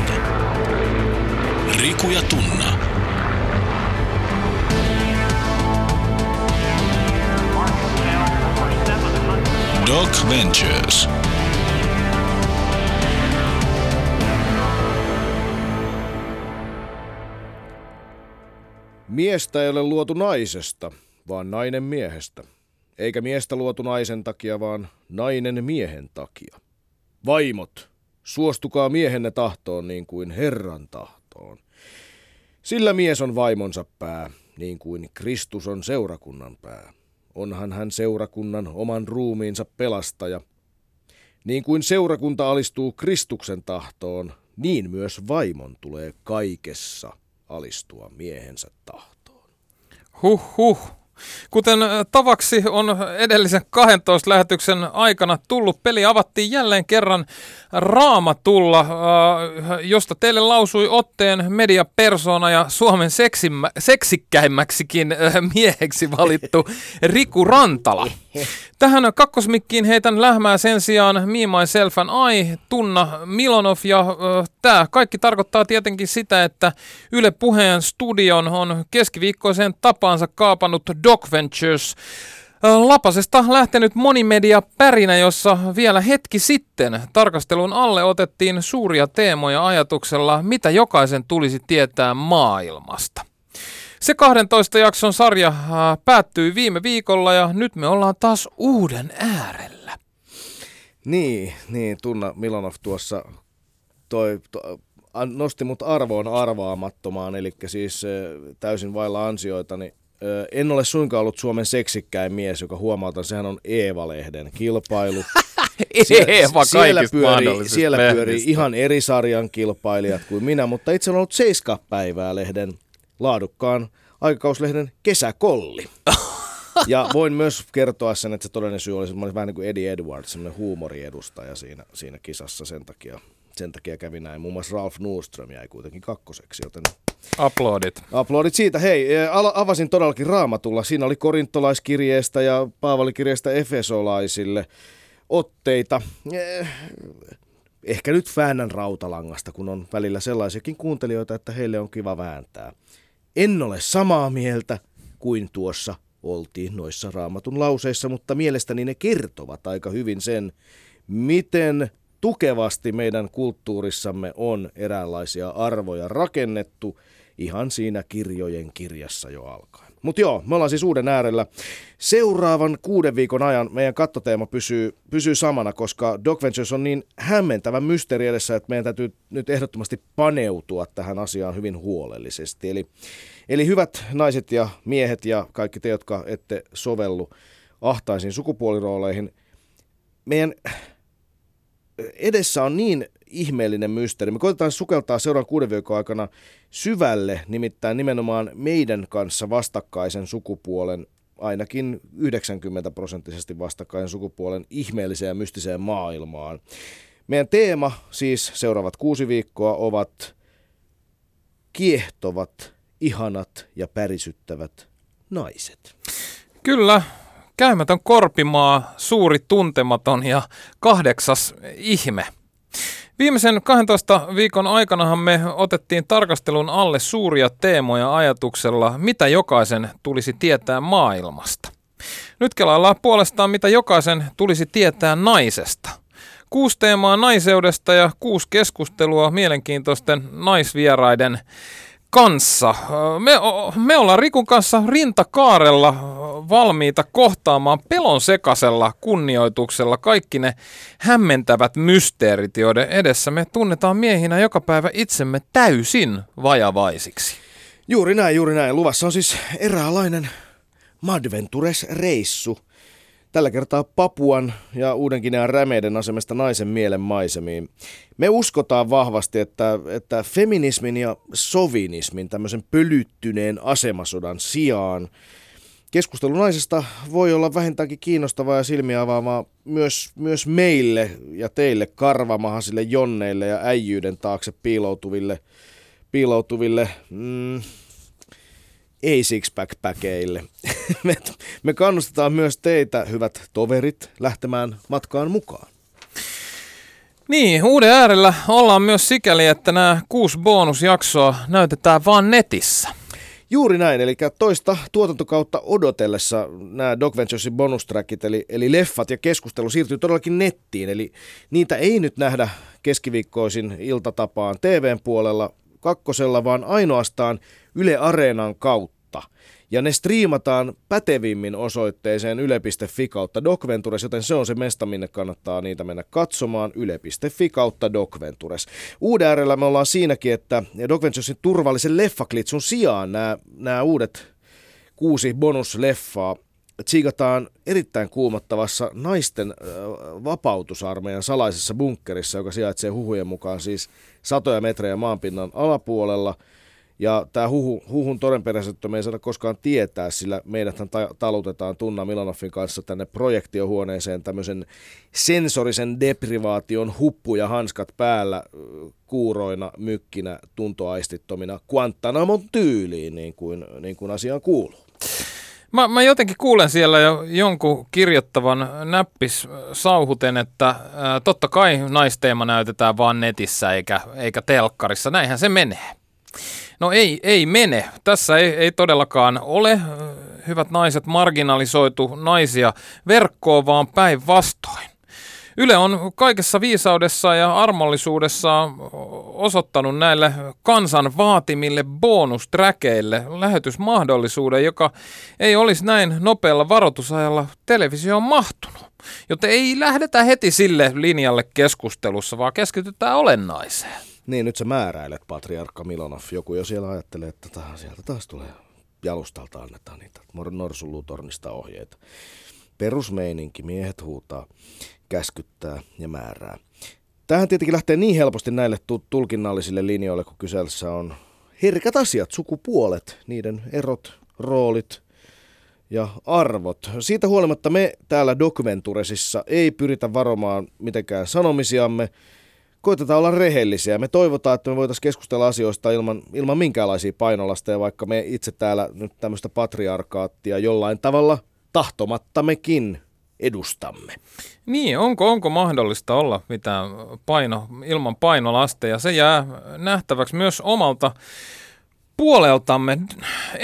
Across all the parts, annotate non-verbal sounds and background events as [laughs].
naisista. Riku ja Tunna. Doc Ventures. Miestä ei ole luotu naisesta, vaan nainen miehestä. Eikä miestä luotu naisen takia, vaan nainen miehen takia. Vaimot, suostukaa miehenne tahtoon niin kuin Herran tahtoon. Sillä mies on vaimonsa pää, niin kuin Kristus on seurakunnan pää. Onhan hän seurakunnan oman ruumiinsa pelastaja. Niin kuin seurakunta alistuu Kristuksen tahtoon, niin myös vaimon tulee kaikessa alistua miehensä tahtoon. Huh huh. Kuten tavaksi on edellisen 12 lähetyksen aikana tullut, peli avattiin jälleen kerran Raamatulla, josta teille lausui otteen mediapersona ja Suomen seksimmä, seksikkäimmäksikin mieheksi valittu Riku Rantala. Tähän kakkosmikkiin heitän lähmää sen sijaan Me, Myself and I, Tunna Milonov ja äh, tämä kaikki tarkoittaa tietenkin sitä, että Yle Puheen studion on keskiviikkoiseen tapaansa kaapannut Doc Ventures Lapasesta lähtenyt monimedia pärinä, jossa vielä hetki sitten tarkastelun alle otettiin suuria teemoja ajatuksella, mitä jokaisen tulisi tietää maailmasta. Se 12 jakson sarja äh, päättyi viime viikolla ja nyt me ollaan taas uuden äärellä. Niin, niin Tunna Milonov tuossa toi, to, nosti mut arvoon arvaamattomaan, eli siis äh, täysin vailla ansioita, niin äh, en ole suinkaan ollut Suomen seksikkäin mies, joka huomautan, sehän on Eeva-lehden kilpailu. [laughs] Eeva siellä pyörii, siellä pyörii ihan eri sarjan kilpailijat kuin minä, mutta itse olen ollut Seiska-päivää lehden laadukkaan aikakauslehden kesäkolli. [laughs] ja voin myös kertoa sen, että se todellinen syy oli, olin vähän niin kuin Eddie Edwards, semmoinen huumoriedustaja siinä, siinä kisassa sen takia. Sen takia kävi näin. Muun muassa Ralph Nordström jäi kuitenkin kakkoseksi, joten Aplodit. Aplodit siitä. Hei, e, avasin todellakin raamatulla. Siinä oli korintolaiskirjeestä ja paavalikirjeestä efesolaisille otteita. E, ehkä nyt väännän rautalangasta, kun on välillä sellaisiakin kuuntelijoita, että heille on kiva vääntää. En ole samaa mieltä kuin tuossa oltiin noissa raamatun lauseissa, mutta mielestäni ne kertovat aika hyvin sen, miten tukevasti meidän kulttuurissamme on eräänlaisia arvoja rakennettu ihan siinä kirjojen kirjassa jo alkaen. Mutta joo, me ollaan siis uuden äärellä. Seuraavan kuuden viikon ajan meidän kattoteema pysyy, pysyy samana, koska Doc Ventures on niin hämmentävä mysteeri edessä, että meidän täytyy nyt ehdottomasti paneutua tähän asiaan hyvin huolellisesti. Eli, eli hyvät naiset ja miehet ja kaikki te, jotka ette sovellu ahtaisiin sukupuolirooleihin, meidän edessä on niin ihmeellinen mysteeri. Me koitetaan sukeltaa seuraavan kuuden viikon aikana syvälle, nimittäin nimenomaan meidän kanssa vastakkaisen sukupuolen, ainakin 90 prosenttisesti vastakkaisen sukupuolen ihmeelliseen ja mystiseen maailmaan. Meidän teema siis seuraavat kuusi viikkoa ovat kiehtovat, ihanat ja pärisyttävät naiset. Kyllä, käymätön korpimaa, suuri tuntematon ja kahdeksas ihme – Viimeisen 12 viikon aikanahan me otettiin tarkastelun alle suuria teemoja ajatuksella, mitä jokaisen tulisi tietää maailmasta. Nyt kelaillaan puolestaan, mitä jokaisen tulisi tietää naisesta. Kuusi teemaa naiseudesta ja kuusi keskustelua mielenkiintoisten naisvieraiden kanssa. Me, me ollaan Rikun kanssa rintakaarella valmiita kohtaamaan pelon sekasella kunnioituksella kaikki ne hämmentävät mysteerit, joiden edessä me tunnetaan miehinä joka päivä itsemme täysin vajavaisiksi. Juuri näin, juuri näin. Luvassa on siis eräänlainen Madventures-reissu – Tällä kertaa Papuan ja Uudenkinean rämeiden asemesta naisen mielen maisemiin. Me uskotaan vahvasti, että, että feminismin ja sovinismin, tämmöisen pölyttyneen asemasodan sijaan, keskustelu naisesta voi olla vähintäänkin kiinnostavaa ja silmiä avaavaa myös, myös meille ja teille karvamahasille jonneille ja äijyyden taakse piiloutuville, piiloutuville mm, ei sixpack-päkeille. [laughs] me, me kannustetaan myös teitä, hyvät toverit, lähtemään matkaan mukaan. Niin, uuden äärellä ollaan myös sikäli, että nämä kuusi bonusjaksoa näytetään vaan netissä. Juuri näin, eli toista tuotantokautta odotellessa nämä Doc Venturesin bonustrackit, eli, eli leffat ja keskustelu siirtyy todellakin nettiin, eli niitä ei nyt nähdä keskiviikkoisin iltatapaan TVn puolella kakkosella, vaan ainoastaan Yle Areenan kautta. Ja ne striimataan pätevimmin osoitteeseen yle.fi kautta Docventures, joten se on se mesta, minne kannattaa niitä mennä katsomaan, yle.fi kautta Docventures. Uuden me ollaan siinäkin, että Docventuresin turvallisen leffaklitsun sijaan nämä, nämä uudet kuusi bonusleffaa tsiikataan erittäin kuumottavassa naisten vapautusarmeijan salaisessa bunkkerissa, joka sijaitsee huhujen mukaan siis satoja metrejä maanpinnan alapuolella – ja tämä huhu, huhun todenperäisyyttä me ei saada koskaan tietää, sillä meidät ta- talutetaan Tunna Milanoffin kanssa tänne projektiohuoneeseen tämmöisen sensorisen deprivaation huppu ja hanskat päällä kuuroina, mykkinä, tuntoaistittomina, Guantanamon tyyliin, niin kuin, niin kuin asiaan kuuluu. Mä, mä jotenkin kuulen siellä jo jonkun kirjoittavan näppis sauhuten, että ää, totta kai naisteema näytetään vaan netissä eikä, eikä telkkarissa. Näinhän se menee. No ei, ei mene. Tässä ei, ei todellakaan ole, hyvät naiset, marginalisoitu naisia verkkoon, vaan päinvastoin. Yle on kaikessa viisaudessa ja armollisuudessa osoittanut näille kansan vaatimille bonusträkeille lähetysmahdollisuuden, joka ei olisi näin nopealla varoitusajalla televisioon mahtunut. Joten ei lähdetä heti sille linjalle keskustelussa, vaan keskitytään olennaiseen. Niin, nyt sä määräilet, patriarkka Milonov. Joku jo siellä ajattelee, että taas, sieltä taas tulee jalustalta annetaan niitä norsulutornista ohjeita. Perusmeininki, miehet huutaa, käskyttää ja määrää. Tähän tietenkin lähtee niin helposti näille tulkinnallisille linjoille, kun kyseessä on herkät asiat, sukupuolet, niiden erot, roolit ja arvot. Siitä huolimatta me täällä Dokumenturesissa ei pyritä varomaan mitenkään sanomisiamme, koitetaan olla rehellisiä. Me toivotaan, että me voitaisiin keskustella asioista ilman, ilman minkäänlaisia painolasteja, vaikka me itse täällä nyt tämmöistä patriarkaattia jollain tavalla tahtomattammekin edustamme. Niin, onko, onko mahdollista olla mitään paino, ilman painolasteja? Se jää nähtäväksi myös omalta puoleltamme.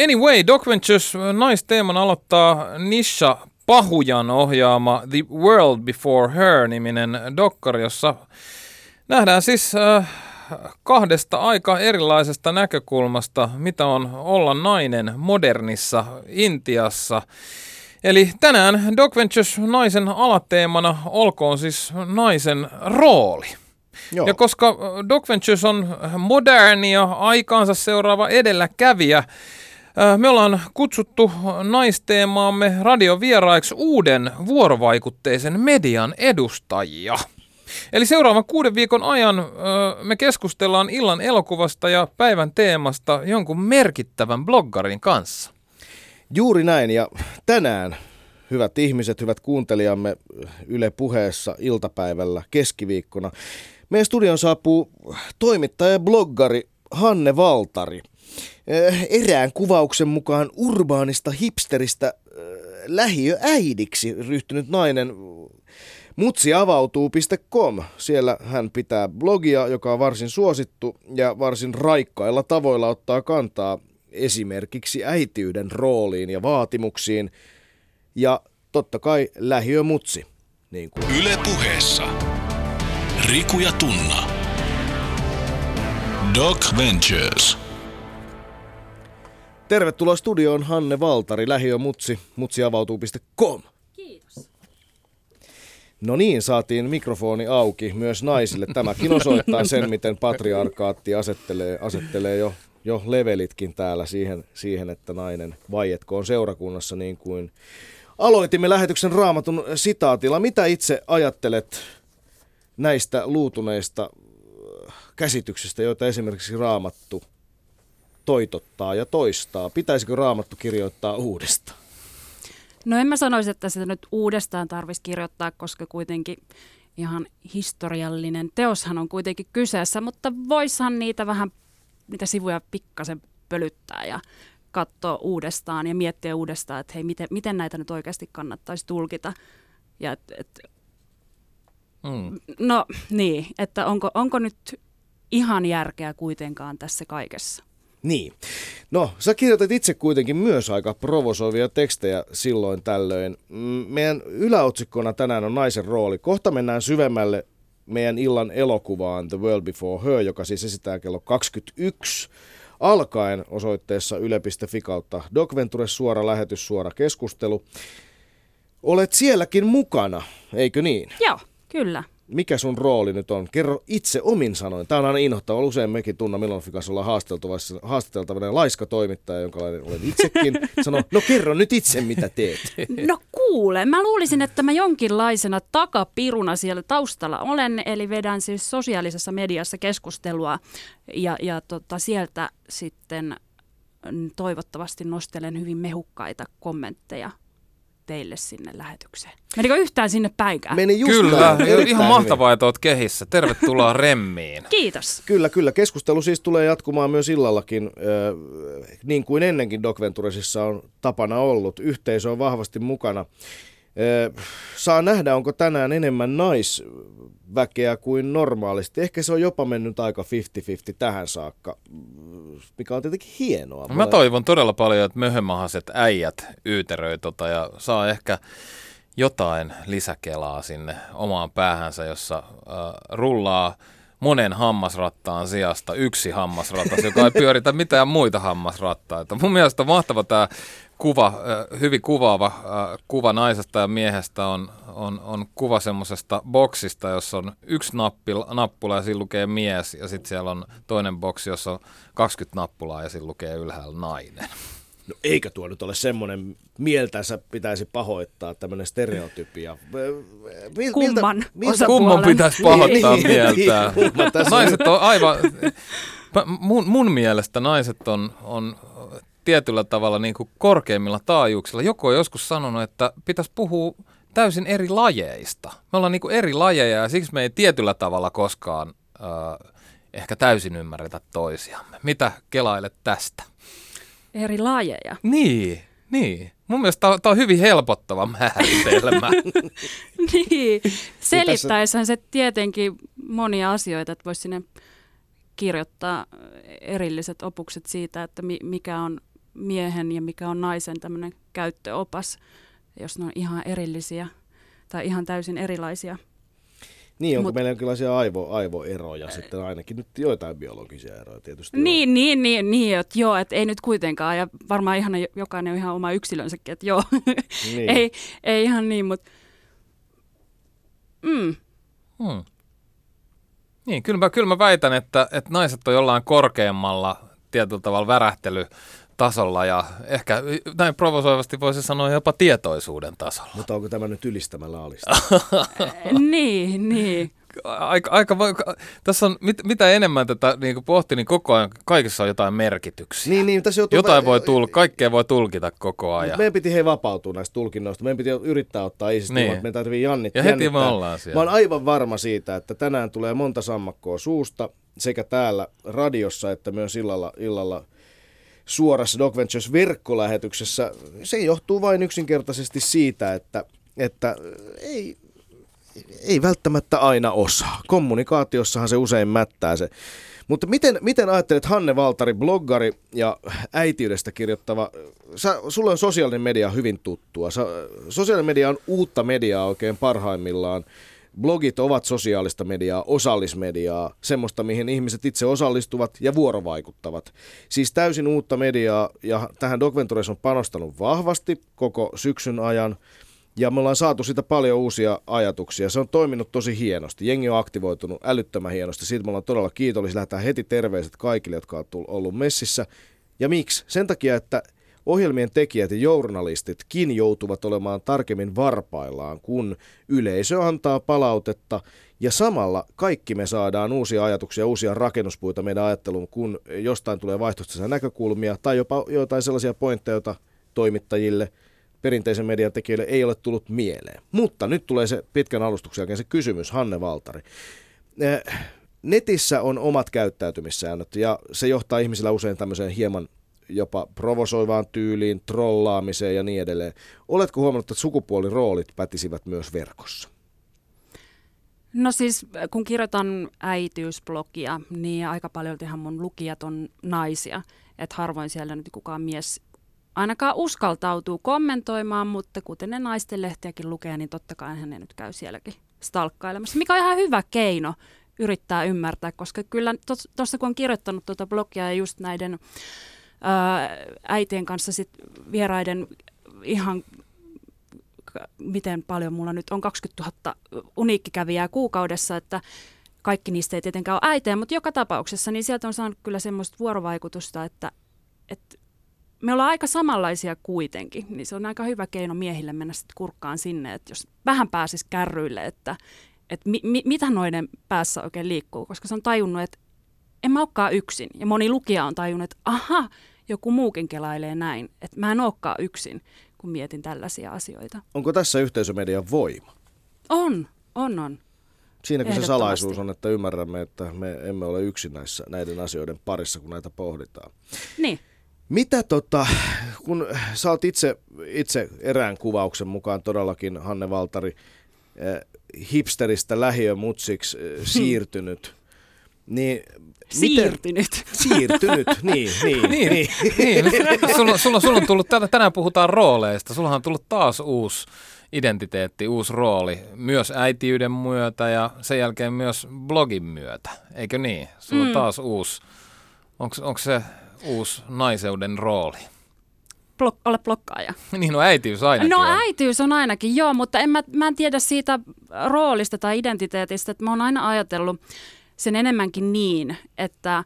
Anyway, Doc Ventures naisteeman aloittaa Nisha Pahujan ohjaama The World Before Her-niminen dokkari, jossa Nähdään siis äh, kahdesta aika erilaisesta näkökulmasta, mitä on olla nainen modernissa Intiassa. Eli tänään Doc Ventures naisen alateemana olkoon siis naisen rooli. Joo. Ja koska Doc Ventures on moderni ja aikaansa seuraava edelläkävijä, äh, me ollaan kutsuttu naisteemaamme radiovieraiksi uuden vuorovaikutteisen median edustajia – Eli seuraavan kuuden viikon ajan ö, me keskustellaan illan elokuvasta ja päivän teemasta jonkun merkittävän bloggarin kanssa. Juuri näin ja tänään, hyvät ihmiset, hyvät kuuntelijamme Yle puheessa iltapäivällä keskiviikkona, meidän studion saapuu toimittaja ja bloggari Hanne Valtari. Erään kuvauksen mukaan urbaanista hipsteristä lähiöäidiksi ryhtynyt nainen Mutsiavautuu.com. Siellä hän pitää blogia, joka on varsin suosittu ja varsin raikkailla tavoilla ottaa kantaa esimerkiksi äitiyden rooliin ja vaatimuksiin. Ja totta kai lähiömutsi. Niin kuin. Yle puheessa. Riku ja Tunna. Doc Ventures. Tervetuloa studioon Hanne Valtari, lähiömutsi, mutsiavautuu.com. No niin, saatiin mikrofoni auki myös naisille. Tämäkin osoittaa sen, miten patriarkaatti asettelee, asettelee jo, jo levelitkin täällä siihen, siihen, että nainen vaietkoon seurakunnassa niin kuin aloitimme lähetyksen raamatun sitaatilla. Mitä itse ajattelet näistä luutuneista äh, käsityksistä, joita esimerkiksi raamattu toitottaa ja toistaa? Pitäisikö raamattu kirjoittaa uudestaan? No en mä sanoisi, että sitä nyt uudestaan tarvitsisi kirjoittaa, koska kuitenkin ihan historiallinen teoshan on kuitenkin kyseessä, mutta voishan niitä vähän, niitä sivuja pikkasen pölyttää ja katsoa uudestaan ja miettiä uudestaan, että hei, miten, miten näitä nyt oikeasti kannattaisi tulkita. Ja et, et, Mm. No niin, että onko, onko nyt ihan järkeä kuitenkaan tässä kaikessa? Niin. No, sä kirjoitat itse kuitenkin myös aika provosoivia tekstejä silloin tällöin. Mm, Meidän yläotsikkona tänään on naisen rooli. Kohta mennään syvemmälle meidän illan elokuvaan The World Before Her, joka siis esitään kello 21 alkaen osoitteessa yle.fi kautta Doc Venture suora lähetys, suora keskustelu. Olet sielläkin mukana, eikö niin? Joo, kyllä. Mikä sun rooli nyt on? Kerro itse omin sanoin. Tämä on aina inhottava. Usein mekin tunna milloin fikas olla haastateltavana laiska toimittaja, jonka olen itsekin. [laughs] Sano, no kerro nyt itse mitä teet. No kuule, mä luulisin, että mä jonkinlaisena takapiruna siellä taustalla olen, eli vedän siis sosiaalisessa mediassa keskustelua ja, ja tota, sieltä sitten mm, toivottavasti nostelen hyvin mehukkaita kommentteja teille sinne lähetykseen. Menikö yhtään sinne päinkään? Meni just Kyllä, näin, ihan hyvin. mahtavaa, että oot kehissä. Tervetuloa [laughs] remmiin. Kiitos. Kyllä, kyllä. Keskustelu siis tulee jatkumaan myös illallakin, äh, niin kuin ennenkin Doc Venturesissa on tapana ollut. Yhteisö on vahvasti mukana. Saa nähdä, onko tänään enemmän naisväkeä kuin normaalisti. Ehkä se on jopa mennyt aika 50-50 tähän saakka, mikä on tietenkin hienoa. Mä toivon todella paljon, että möhömahaset äijät yyteröi tota ja saa ehkä jotain lisäkelaa sinne omaan päähänsä, jossa äh, rullaa monen hammasrattaan sijasta yksi hammasratas, joka ei pyöritä mitään muita hammasrattaita. Mun mielestä mahtava tämä kuva, äh, hyvin kuvaava äh, kuva naisesta ja miehestä on, on, on kuva semmoisesta boksista, jossa on yksi nappil, nappula ja siinä lukee mies ja sitten siellä on toinen boksi, jossa on 20 nappulaa ja siinä lukee ylhäällä nainen. No eikä tuo nyt ole semmoinen, mieltänsä pitäisi pahoittaa tämmöinen stereotypia. Mil, Kumman miltä, Kumman pitäisi pahoittaa Niin, mieltään? niin, kumman tässä Naiset on aivan... Mun, mun mielestä naiset on, on tietyllä tavalla niin kuin korkeimmilla taajuuksilla. Joku on joskus sanonut, että pitäisi puhua täysin eri lajeista. Me ollaan niin kuin eri lajeja ja siksi me ei tietyllä tavalla koskaan äh, ehkä täysin ymmärretä toisiamme. Mitä kelailet tästä? Eri lajeja. Niin, niin. Mun mielestä tämä on, on hyvin helpottava määritelmä. [laughs] niin, selittäessähän se tietenkin monia asioita, että voisi sinne kirjoittaa erilliset opukset siitä, että mi- mikä on miehen ja mikä on naisen tämmöinen käyttöopas, jos ne on ihan erillisiä tai ihan täysin erilaisia. Niin, onko Mut- meillä jonkinlaisia aivo, aivoeroja sitten ainakin nyt joitain biologisia eroja tietysti on. Niin, niin, niin, niin että joo, että ei nyt kuitenkaan, ja varmaan ihan jokainen on ihan oma yksilönsäkin, että joo, Niin. [laughs] ei, ei ihan niin, mutta mm, Hmm. Niin, kyllä mä, kyllä mä väitän, että, että naiset on jollain korkeammalla tietyllä tavalla värähtelytasolla ja ehkä näin provosoivasti voisi sanoa jopa tietoisuuden tasolla. Mutta onko tämä nyt ylistämällä alista? niin, niin. Aika, aika, tässä on, mit, mitä enemmän tätä niin pohti, niin koko ajan kaikissa on jotain merkityksiä. niin, niin, tässä joutuu Jotain vä- voi tulla, kaikkea voi tulkita koko ajan. Meidän piti hei vapautua näistä tulkinnoista. Meidän piti yrittää ottaa isistä, Niin. että meidän tarvii jannit, Ja heti jännittää. me ollaan siellä. Mä oon aivan varma siitä, että tänään tulee monta sammakkoa suusta sekä täällä radiossa että myös illalla, illalla suorassa Doc Ventures verkkolähetyksessä. Se johtuu vain yksinkertaisesti siitä, että, että ei, ei välttämättä aina osaa. Kommunikaatiossahan se usein mättää se. Mutta miten, miten ajattelet Hanne Valtari, bloggari ja äitiydestä kirjoittava, sä, sulle on sosiaalinen media hyvin tuttua. Sä, sosiaalinen media on uutta mediaa oikein parhaimmillaan. Blogit ovat sosiaalista mediaa, osallismediaa, semmoista, mihin ihmiset itse osallistuvat ja vuorovaikuttavat. Siis täysin uutta mediaa ja tähän Doc Ventures on panostanut vahvasti koko syksyn ajan. Ja me ollaan saatu siitä paljon uusia ajatuksia. Se on toiminut tosi hienosti. Jengi on aktivoitunut älyttömän hienosti. Siitä me ollaan todella kiitollisia. Lähetään heti terveiset kaikille, jotka ovat tull- ollut messissä. Ja miksi? Sen takia, että ohjelmien tekijät ja journalistitkin joutuvat olemaan tarkemmin varpaillaan, kun yleisö antaa palautetta ja samalla kaikki me saadaan uusia ajatuksia, uusia rakennuspuita meidän ajatteluun, kun jostain tulee vaihtoehtoisia näkökulmia tai jopa jotain sellaisia pointteja, joita toimittajille, perinteisen median tekijöille ei ole tullut mieleen. Mutta nyt tulee se pitkän alustuksen jälkeen se kysymys, Hanne Valtari. Eh, Netissä on omat käyttäytymissäännöt ja se johtaa ihmisillä usein tämmöiseen hieman jopa provosoivaan tyyliin, trollaamiseen ja niin edelleen. Oletko huomannut, että sukupuoliroolit pätisivät myös verkossa? No siis kun kirjoitan äitiysblogia, niin aika paljon mun lukijat on naisia. Että harvoin siellä nyt kukaan mies ainakaan uskaltautuu kommentoimaan, mutta kuten ne naisten lehtiäkin lukee, niin totta kai hän nyt käy sielläkin stalkkailemassa, mikä on ihan hyvä keino yrittää ymmärtää, koska kyllä tuossa kun on kirjoittanut tuota blogia ja just näiden äitien kanssa sit vieraiden ihan miten paljon mulla nyt on 20 000 uniikkikävijää kuukaudessa, että kaikki niistä ei tietenkään ole äitejä, mutta joka tapauksessa niin sieltä on saanut kyllä semmoista vuorovaikutusta, että, että me ollaan aika samanlaisia kuitenkin, niin se on aika hyvä keino miehille mennä sitten kurkkaan sinne, että jos vähän pääsisi kärryille, että, että mi, mi, mitä noiden päässä oikein liikkuu, koska se on tajunnut, että en mä olekaan yksin. Ja moni lukija on tajunnut, että aha, joku muukin kelailee näin, että mä en olekaan yksin, kun mietin tällaisia asioita. Onko tässä yhteisömedian voima? On, on, on. Siinäkö se salaisuus on, että ymmärrämme, että me emme ole yksin näissä, näiden asioiden parissa, kun näitä pohditaan. Niin. Mitä tota, kun sä oot itse, itse erään kuvauksen mukaan todellakin, Hanne Valtari, äh, hipsteristä lähiömutsiksi äh, siirtynyt, niin Siirtynyt. Miten? Siirtynyt, [laughs] niin, niin, niin. niin. niin. Sulla, sulla, sulla on tullut, tänään puhutaan rooleista, sulla on tullut taas uusi identiteetti, uusi rooli, myös äitiyden myötä ja sen jälkeen myös blogin myötä, eikö niin? Sulla on mm. taas uusi, onko se uusi naiseuden rooli? Blok, ole blokkaaja. [laughs] niin, no äitiys ainakin No on. äitiys on ainakin, joo, mutta en mä, mä en tiedä siitä roolista tai identiteetistä, että mä oon aina ajatellut sen enemmänkin niin, että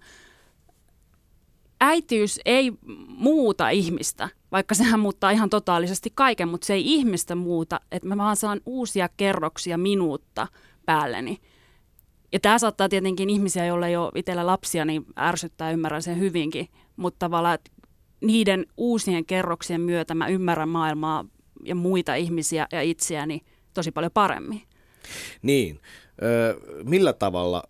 äitiys ei muuta ihmistä, vaikka sehän muuttaa ihan totaalisesti kaiken, mutta se ei ihmistä muuta, että mä vaan saan uusia kerroksia minuutta päälleni. Ja tämä saattaa tietenkin ihmisiä, joilla ei ole itsellä lapsia, niin ärsyttää, ymmärrän sen hyvinkin. Mutta tavallaan niiden uusien kerroksien myötä mä ymmärrän maailmaa ja muita ihmisiä ja itseäni tosi paljon paremmin. Niin. Millä tavalla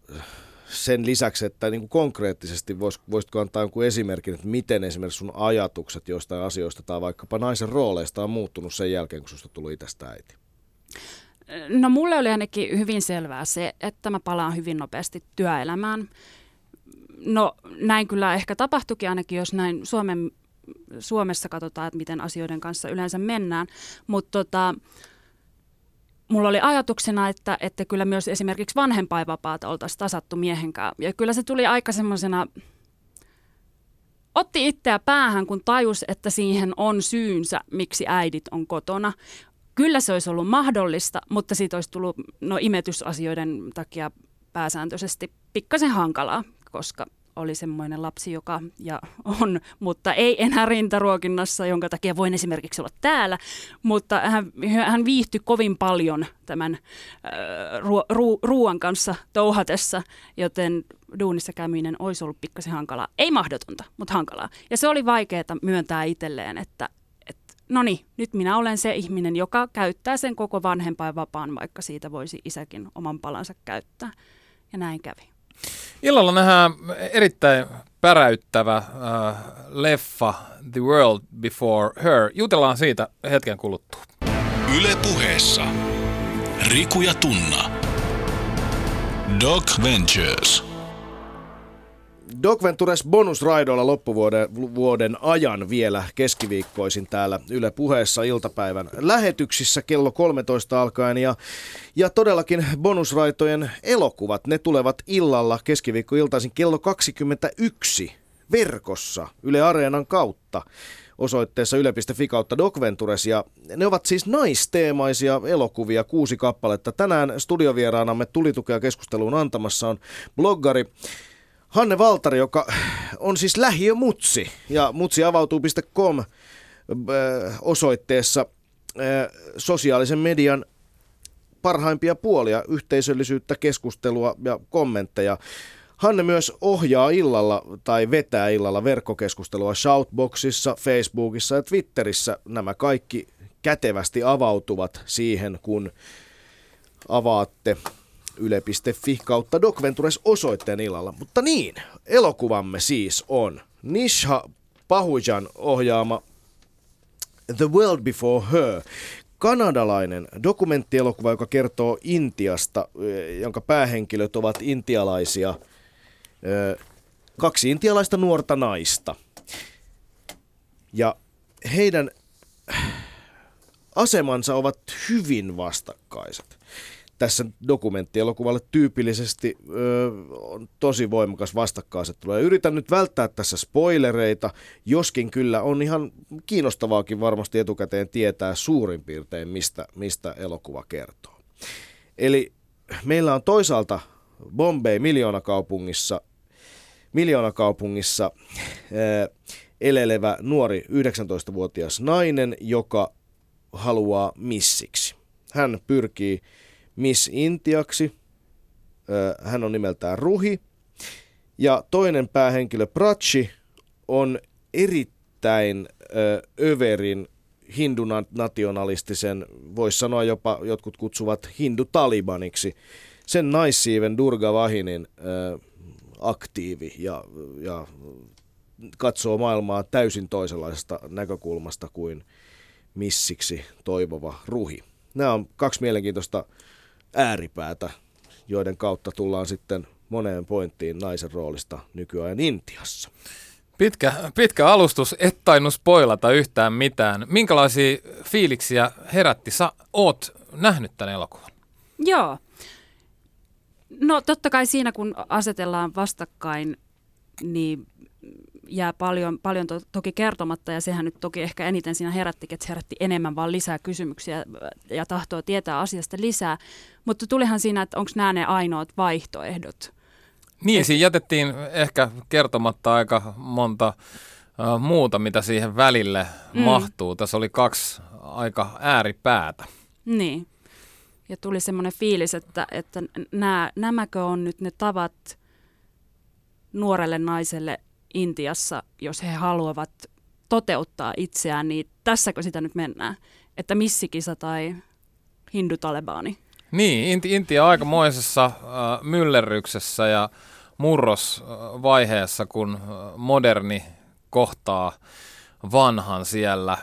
sen lisäksi, että niin kuin konkreettisesti vois, voisitko antaa jonkun esimerkin, että miten esimerkiksi sun ajatukset jostain asioista tai vaikkapa naisen rooleista on muuttunut sen jälkeen, kun susta tuli tästä äiti? No mulle oli ainakin hyvin selvää se, että mä palaan hyvin nopeasti työelämään. No näin kyllä ehkä tapahtuikin ainakin, jos näin Suomen, Suomessa katsotaan, että miten asioiden kanssa yleensä mennään. Mutta tota, mulla oli ajatuksena, että, että kyllä myös esimerkiksi vanhempainvapaata oltaisiin tasattu miehen kanssa. Ja kyllä se tuli aika semmoisena, otti itseä päähän, kun tajus, että siihen on syynsä, miksi äidit on kotona. Kyllä se olisi ollut mahdollista, mutta siitä olisi tullut no, imetysasioiden takia pääsääntöisesti pikkasen hankalaa, koska oli semmoinen lapsi, joka ja on, mutta ei enää rintaruokinnassa, jonka takia voin esimerkiksi olla täällä, mutta hän, hän viihtyi kovin paljon tämän äh, ruo, ru, ruoan kanssa touhatessa, joten duunissa käyminen olisi ollut pikkasen hankalaa. Ei mahdotonta, mutta hankalaa. Ja se oli vaikeaa myöntää itselleen, että no niin, nyt minä olen se ihminen, joka käyttää sen koko vanhempainvapaan, vaikka siitä voisi isäkin oman palansa käyttää. Ja näin kävi. Illalla nähdään erittäin päräyttävä äh, leffa The World Before Her. Jutellaan siitä hetken kuluttua. Yle puheessa. Riku ja Tunna. Doc Ventures. Doc Ventures bonusraidoilla loppuvuoden vuoden ajan vielä keskiviikkoisin täällä Yle puheessa iltapäivän lähetyksissä kello 13 alkaen. Ja, ja todellakin bonusraitojen elokuvat, ne tulevat illalla keskiviikkoiltaisin kello 21 verkossa Yle Areenan kautta osoitteessa yle.fi kautta Docventures. Ja ne ovat siis naisteemaisia elokuvia, kuusi kappaletta. Tänään studiovieraanamme tulitukea keskusteluun antamassa on bloggari Hanne Valtari, joka on siis lähiömutsi ja mutsiavautuu.com äh, osoitteessa äh, sosiaalisen median parhaimpia puolia, yhteisöllisyyttä, keskustelua ja kommentteja. Hanne myös ohjaa illalla tai vetää illalla verkkokeskustelua Shoutboxissa, Facebookissa ja Twitterissä. Nämä kaikki kätevästi avautuvat siihen, kun avaatte yle.fi kautta Docventures osoitteen illalla. Mutta niin, elokuvamme siis on Nisha Pahujan ohjaama The World Before Her. kanadalainen dokumenttielokuva, joka kertoo Intiasta, jonka päähenkilöt ovat intialaisia, kaksi intialaista nuorta naista. Ja heidän asemansa ovat hyvin vastakkaiset tässä dokumenttielokuvalle tyypillisesti ö, on tosi voimakas vastakkainasettelu. Yritän nyt välttää tässä spoilereita, joskin kyllä on ihan kiinnostavaakin varmasti etukäteen tietää suurin piirtein, mistä, mistä elokuva kertoo. Eli meillä on toisaalta Bombay miljoonakaupungissa, miljoonakaupungissa ö, elelevä nuori 19-vuotias nainen, joka haluaa missiksi. Hän pyrkii Miss Intiaksi. Hän on nimeltään Ruhi. Ja toinen päähenkilö Prachi on erittäin överin hindunationalistisen, voisi sanoa jopa jotkut kutsuvat hindu-talibaniksi, sen naissiiven Durga Vahinin ö, aktiivi ja, ja katsoo maailmaa täysin toisenlaisesta näkökulmasta kuin missiksi toivova ruhi. Nämä on kaksi mielenkiintoista ääripäätä, joiden kautta tullaan sitten moneen pointtiin naisen roolista nykyajan Intiassa. Pitkä, pitkä alustus, et tainnut spoilata yhtään mitään. Minkälaisia fiiliksiä herätti? Sä oot nähnyt tämän elokuvan. Joo. No totta kai siinä, kun asetellaan vastakkain, niin jää paljon, paljon to, toki kertomatta ja sehän nyt toki ehkä eniten siinä herätti, että se herätti enemmän vaan lisää kysymyksiä ja tahtoa tietää asiasta lisää. Mutta tulihan siinä, että onko nämä ne ainoat vaihtoehdot? Niin, Et... siinä jätettiin ehkä kertomatta aika monta uh, muuta, mitä siihen välille mm. mahtuu. Tässä oli kaksi aika ääripäätä. Niin. Ja tuli semmoinen fiilis, että, että nämä, nämäkö on nyt ne tavat nuorelle naiselle Intiassa, jos he haluavat toteuttaa itseään, niin tässäkö sitä nyt mennään? Että missikisa tai hindu-talebaani? Niin, Intia on aikamoisessa äh, myllerryksessä ja murrosvaiheessa, kun äh, moderni kohtaa vanhan siellä. Äh,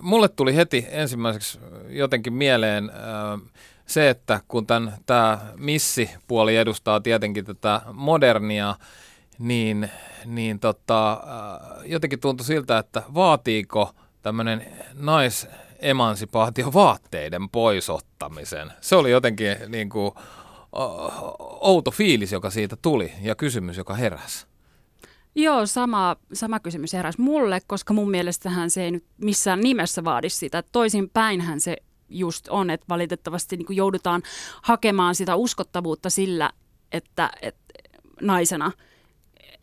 mulle tuli heti ensimmäiseksi jotenkin mieleen äh, se, että kun tämä missipuoli edustaa tietenkin tätä modernia, niin, niin tota, äh, jotenkin tuntui siltä, että vaatiiko tämmöinen naisemansipaatio vaatteiden poisottamisen. Se oli jotenkin niin kuin, outo fiilis, joka siitä tuli ja kysymys, joka heräsi. Joo, sama, sama kysymys heräsi mulle, koska mun mielestähän se ei nyt missään nimessä vaadi sitä. Toisin päinhän se just on, että valitettavasti niin joudutaan hakemaan sitä uskottavuutta sillä, että, että naisena –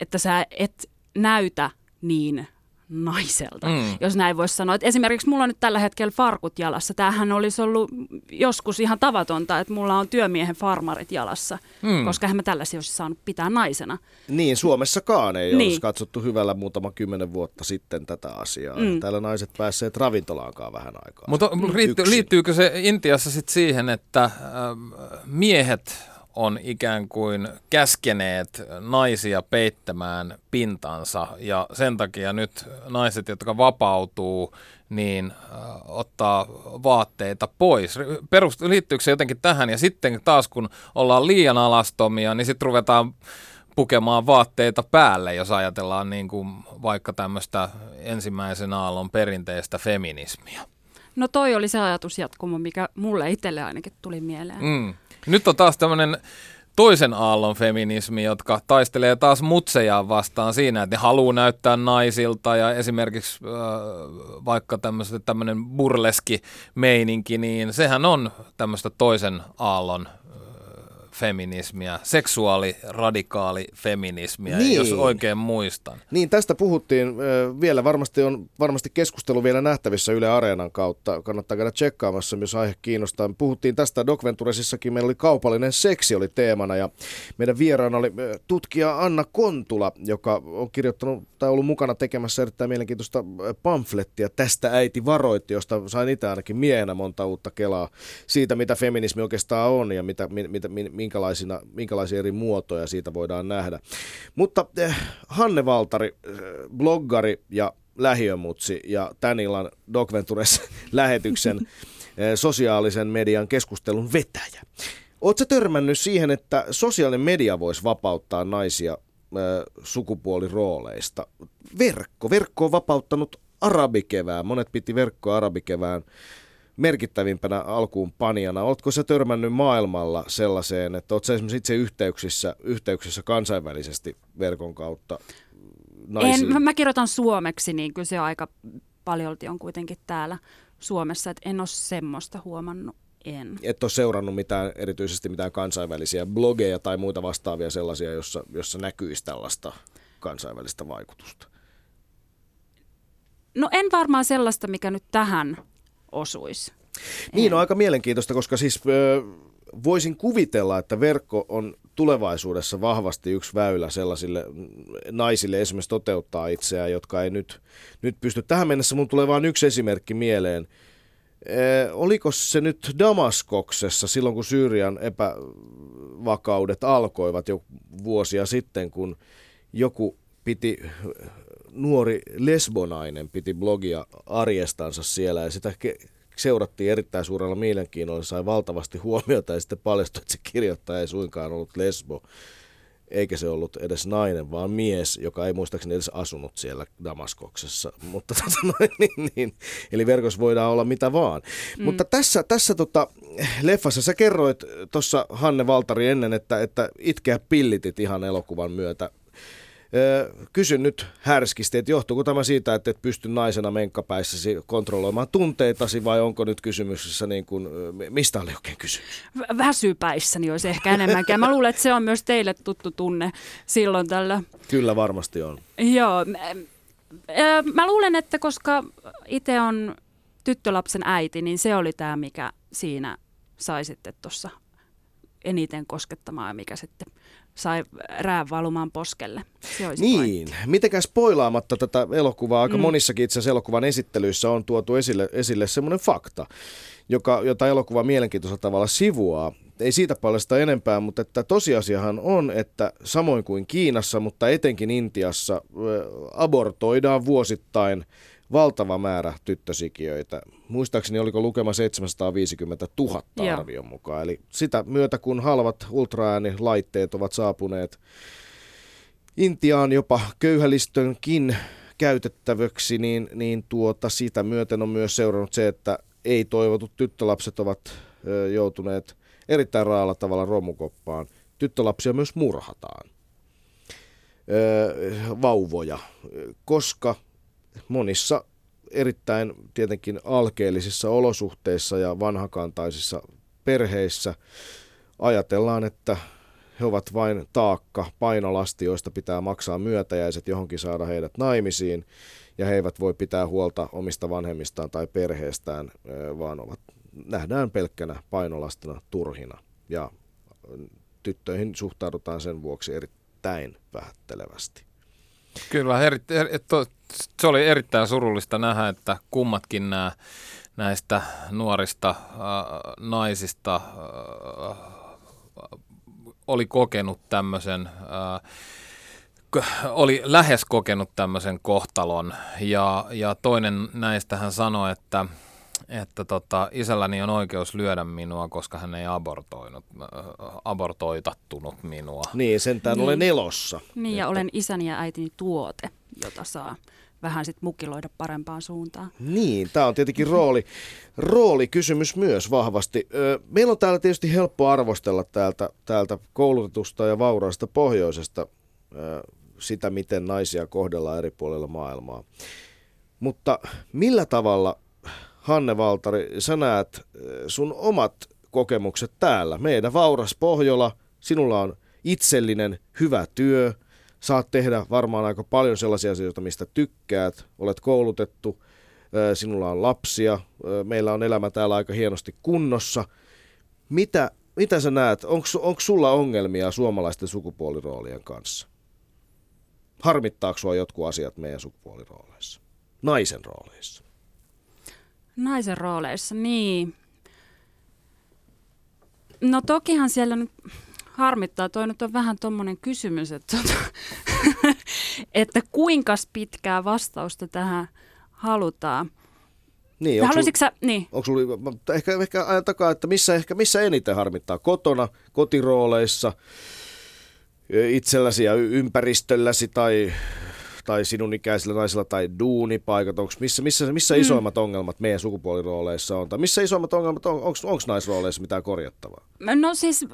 että sä et näytä niin naiselta, mm. jos näin voisi sanoa. Et esimerkiksi mulla on nyt tällä hetkellä farkut jalassa. Tämähän olisi ollut joskus ihan tavatonta, että mulla on työmiehen farmarit jalassa, mm. koska hän mä tällaisia olisi saanut pitää naisena. Niin, Suomessakaan ei niin. olisi katsottu hyvällä muutama kymmenen vuotta sitten tätä asiaa. Mm. Täällä naiset päässeet ravintolaankaan vähän aikaa. Mutta liittyy, liittyykö se Intiassa sitten siihen, että äh, miehet on ikään kuin käskeneet naisia peittämään pintansa ja sen takia nyt naiset, jotka vapautuu, niin äh, ottaa vaatteita pois. Perust, liittyykö se jotenkin tähän ja sitten taas kun ollaan liian alastomia, niin sitten ruvetaan pukemaan vaatteita päälle, jos ajatellaan niin kuin vaikka tämmöistä ensimmäisen aallon perinteistä feminismia. No toi oli se ajatusjatkumo, mikä mulle itselle ainakin tuli mieleen. Mm. Nyt on taas tämmöinen toisen aallon feminismi, jotka taistelee taas mutsejaan vastaan siinä, että ne haluaa näyttää naisilta ja esimerkiksi äh, vaikka tämmöinen burleski meininki, niin sehän on tämmöistä toisen aallon feminismiä, seksuaaliradikaali feminismiä, niin. jos oikein muistan. Niin, tästä puhuttiin vielä, varmasti on varmasti keskustelu vielä nähtävissä Yle Areenan kautta, kannattaa käydä tsekkaamassa, jos aihe kiinnostaa. Puhuttiin tästä Dokventuresissakin, meillä oli kaupallinen seksi oli teemana ja meidän vieraana oli tutkija Anna Kontula, joka on kirjoittanut tai ollut mukana tekemässä erittäin mielenkiintoista pamflettia tästä äiti varoitti, josta sain itse ainakin miehenä monta uutta kelaa siitä, mitä feminismi oikeastaan on ja mitä, mitä, minkälaisina, minkälaisia eri muotoja siitä voidaan nähdä. Mutta eh, Hanne Valtari, eh, bloggari ja lähiömutsi ja tän illan Doc [laughs] lähetyksen eh, sosiaalisen median keskustelun vetäjä. Oletko törmännyt siihen, että sosiaalinen media voisi vapauttaa naisia äh, sukupuolirooleista? Verkko. Verkko on vapauttanut arabikevään. Monet piti verkkoa arabikevään merkittävimpänä alkuun panijana. Oletko se törmännyt maailmalla sellaiseen, että oletko esimerkiksi itse yhteyksissä, yhteyksissä kansainvälisesti verkon kautta naisiin? En, mä kirjoitan suomeksi, niin kyllä se aika paljolti on kuitenkin täällä Suomessa, että en ole semmoista huomannut. En. Et ole seurannut mitään, erityisesti mitään kansainvälisiä blogeja tai muita vastaavia sellaisia, jossa, jossa näkyisi tällaista kansainvälistä vaikutusta? No en varmaan sellaista, mikä nyt tähän osuisi. Niin, on aika mielenkiintoista, koska siis voisin kuvitella, että verkko on tulevaisuudessa vahvasti yksi väylä sellaisille naisille esimerkiksi toteuttaa itseään, jotka ei nyt, nyt pysty. Tähän mennessä mun tulee vain yksi esimerkki mieleen. Ee, oliko se nyt Damaskoksessa silloin, kun Syyrian epävakaudet alkoivat jo vuosia sitten, kun joku piti nuori lesbonainen piti blogia arjestansa siellä ja sitä ke- seurattiin erittäin suurella mielenkiinnolla, sai valtavasti huomiota ja sitten paljastui, että se kirjoittaja ei suinkaan ollut lesbo, eikä se ollut edes nainen, vaan mies, joka ei muistaakseni edes asunut siellä Damaskoksessa. [laughs] Mutta tota, niin, niin. Eli verkossa voidaan olla mitä vaan. Mm. Mutta tässä, tässä tota, leffassa sä kerroit tuossa Hanne Valtari ennen, että, että itkeä pillitit ihan elokuvan myötä Kysyn nyt härskisti, että johtuuko tämä siitä, että et pysty naisena menkkapäissäsi kontrolloimaan tunteitasi vai onko nyt kysymyksessä niin kuin, mistä oli oikein kysymys? Väsypäissäni olisi ehkä enemmänkin. Mä luulen, että se on myös teille tuttu tunne silloin tällä. Kyllä varmasti on. Joo. Mä luulen, että koska itse on tyttölapsen äiti, niin se oli tämä, mikä siinä sai sitten tuossa eniten koskettamaan ja mikä sitten sai rään valumaan poskelle. Se niin, pointti. mitenkään spoilaamatta tätä elokuvaa, aika mm. monissakin itse asiassa elokuvan esittelyissä on tuotu esille, esille semmoinen fakta, joka, jota elokuva mielenkiintoisella tavalla sivuaa. Ei siitä paljasta enempää, mutta että tosiasiahan on, että samoin kuin Kiinassa, mutta etenkin Intiassa, abortoidaan vuosittain – valtava määrä tyttösikiöitä. Muistaakseni oliko lukema 750 000 Joo. arvion mukaan. Eli sitä myötä kun halvat ultraäänilaitteet ovat saapuneet Intiaan jopa köyhälistönkin käytettäväksi, niin, niin tuota, sitä myöten on myös seurannut se, että ei-toivotut tyttölapset ovat ö, joutuneet erittäin raalla tavalla romukoppaan. Tyttölapsia myös murhataan, ö, vauvoja, koska monissa erittäin tietenkin alkeellisissa olosuhteissa ja vanhakantaisissa perheissä ajatellaan, että he ovat vain taakka, painolasti, joista pitää maksaa myötäjäiset johonkin saada heidät naimisiin, ja he eivät voi pitää huolta omista vanhemmistaan tai perheestään, vaan ovat, nähdään pelkkänä painolastina turhina. Ja tyttöihin suhtaudutaan sen vuoksi erittäin vähättelevästi. Kyllä, eri, eri, to, se oli erittäin surullista nähdä, että kummatkin nämä näistä nuorista äh, naisista äh, oli kokenut tämmöisen, äh, oli lähes kokenut tämmöisen kohtalon. Ja, ja toinen näistä hän sanoi, että että tota, isälläni on oikeus lyödä minua, koska hän ei abortoinut, äh, abortoitattunut minua. Niin, sentään niin. olen elossa. Niin, että... ja olen isäni ja äitini tuote, jota saa vähän sitten mukiloida parempaan suuntaan. Niin, tämä on tietenkin rooli, roolikysymys myös vahvasti. Meillä on täällä tietysti helppo arvostella täältä, täältä koulutetusta ja vauraasta pohjoisesta sitä, miten naisia kohdellaan eri puolilla maailmaa. Mutta millä tavalla Hanne Valtari, sä näet eh, sun omat kokemukset täällä. Meidän vauras Pohjola, sinulla on itsellinen hyvä työ, saat tehdä varmaan aika paljon sellaisia asioita, mistä tykkäät, olet koulutettu, eh, sinulla on lapsia, eh, meillä on elämä täällä aika hienosti kunnossa. Mitä, mitä sä näet, onko sulla ongelmia suomalaisten sukupuoliroolien kanssa? Harmittaako sua jotkut asiat meidän sukupuolirooleissa? Naisen rooleissa? Naisen rooleissa, niin. No tokihan siellä nyt harmittaa, toi nyt on vähän tuommoinen kysymys, että tota, [laughs] että kuinka pitkää vastausta tähän halutaan. Niin, onko Haluaisitko sul, sä, niin. onko sul, ehkä, ehkä ajan takaa, että missä, ehkä, missä eniten harmittaa? Kotona, kotirooleissa, itselläsi ja ympäristölläsi tai, tai sinun ikäisillä naisilla tai duunipaikat? Onko missä, missä, missä isoimmat ongelmat meidän sukupuolirooleissa on? Tai missä isoimmat ongelmat on? Onko naisrooleissa mitään korjattavaa? No siis,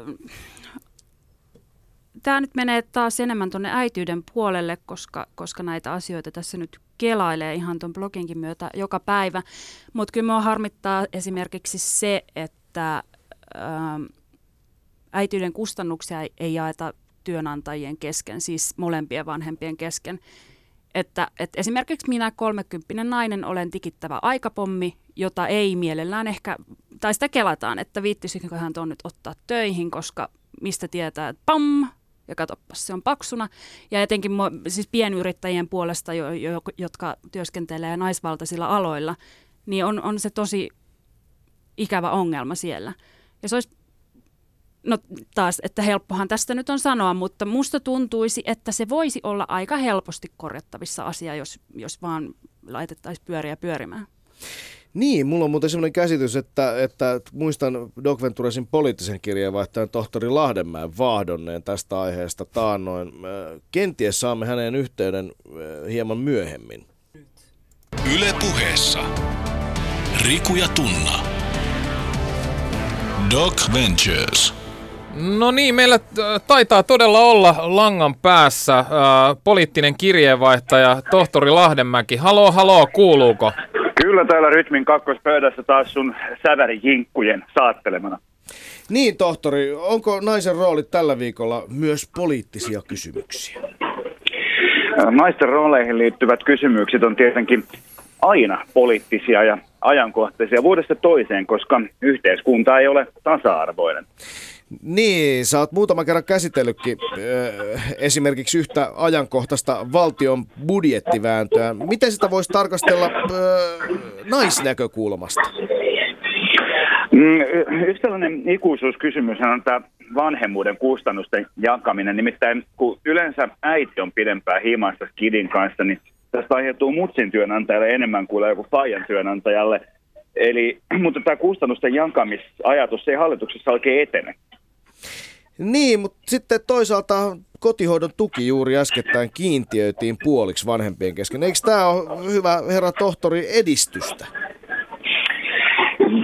tämä nyt menee taas enemmän tuonne äityyden puolelle, koska, koska näitä asioita tässä nyt kelailee ihan tuon bloginkin myötä joka päivä. Mutta kyllä minua harmittaa esimerkiksi se, että ähm, äityyden kustannuksia ei- ei jaeta työnantajien kesken, siis molempien vanhempien kesken. Että, että esimerkiksi minä, kolmekymppinen nainen, olen tikittävä aikapommi, jota ei mielellään ehkä, tai sitä kelataan, että viittisikö hän tuon nyt ottaa töihin, koska mistä tietää, että pam, ja katoppas, se on paksuna. Ja etenkin siis pienyrittäjien puolesta, jo, jo, jotka työskentelee naisvaltaisilla aloilla, niin on, on se tosi ikävä ongelma siellä. Ja se olisi No taas, että helppohan tästä nyt on sanoa, mutta musta tuntuisi, että se voisi olla aika helposti korjattavissa asia, jos, jos vaan laitettaisiin pyöriä pyörimään. Niin, mulla on muuten sellainen käsitys, että, että muistan Doc Venturesin poliittisen kirjeenvaihtajan tohtori Lahdenmäen vaahdonneen tästä aiheesta taannoin. Äh, Kenties saamme hänen yhteyden äh, hieman myöhemmin. Yle puheessa. Riku ja Tunna. Doc Ventures. No niin, meillä äh, taitaa todella olla langan päässä äh, poliittinen kirjeenvaihtaja tohtori Lahdenmäki. Haloo, haloo, kuuluuko? Kyllä täällä Rytmin kakkospöydässä taas sun sävärijinkkujen saattelemana. Niin, tohtori, onko naisen roolit tällä viikolla myös poliittisia kysymyksiä? Naisten rooleihin liittyvät kysymykset on tietenkin aina poliittisia ja ajankohtaisia vuodesta toiseen, koska yhteiskunta ei ole tasa-arvoinen. Niin, sä oot muutaman kerran käsitellytkin äh, esimerkiksi yhtä ajankohtaista valtion budjettivääntöä. Miten sitä voisi tarkastella äh, naisnäkökulmasta? Mm, Yksi tällainen ikuisuuskysymys on tämä vanhemmuuden kustannusten jakaminen. Nimittäin kun yleensä äiti on pidempään himassa kidin kanssa, niin tästä aiheutuu mutsin työnantajalle enemmän kuin joku faijan työnantajalle. Eli, [clears throat] mutta tämä kustannusten jakamisajatus ei hallituksessa oikein etene. Niin, mutta sitten toisaalta kotihoidon tuki juuri äskettäin kiintiöitiin puoliksi vanhempien kesken. Eikö tämä ole hyvä herra tohtori edistystä?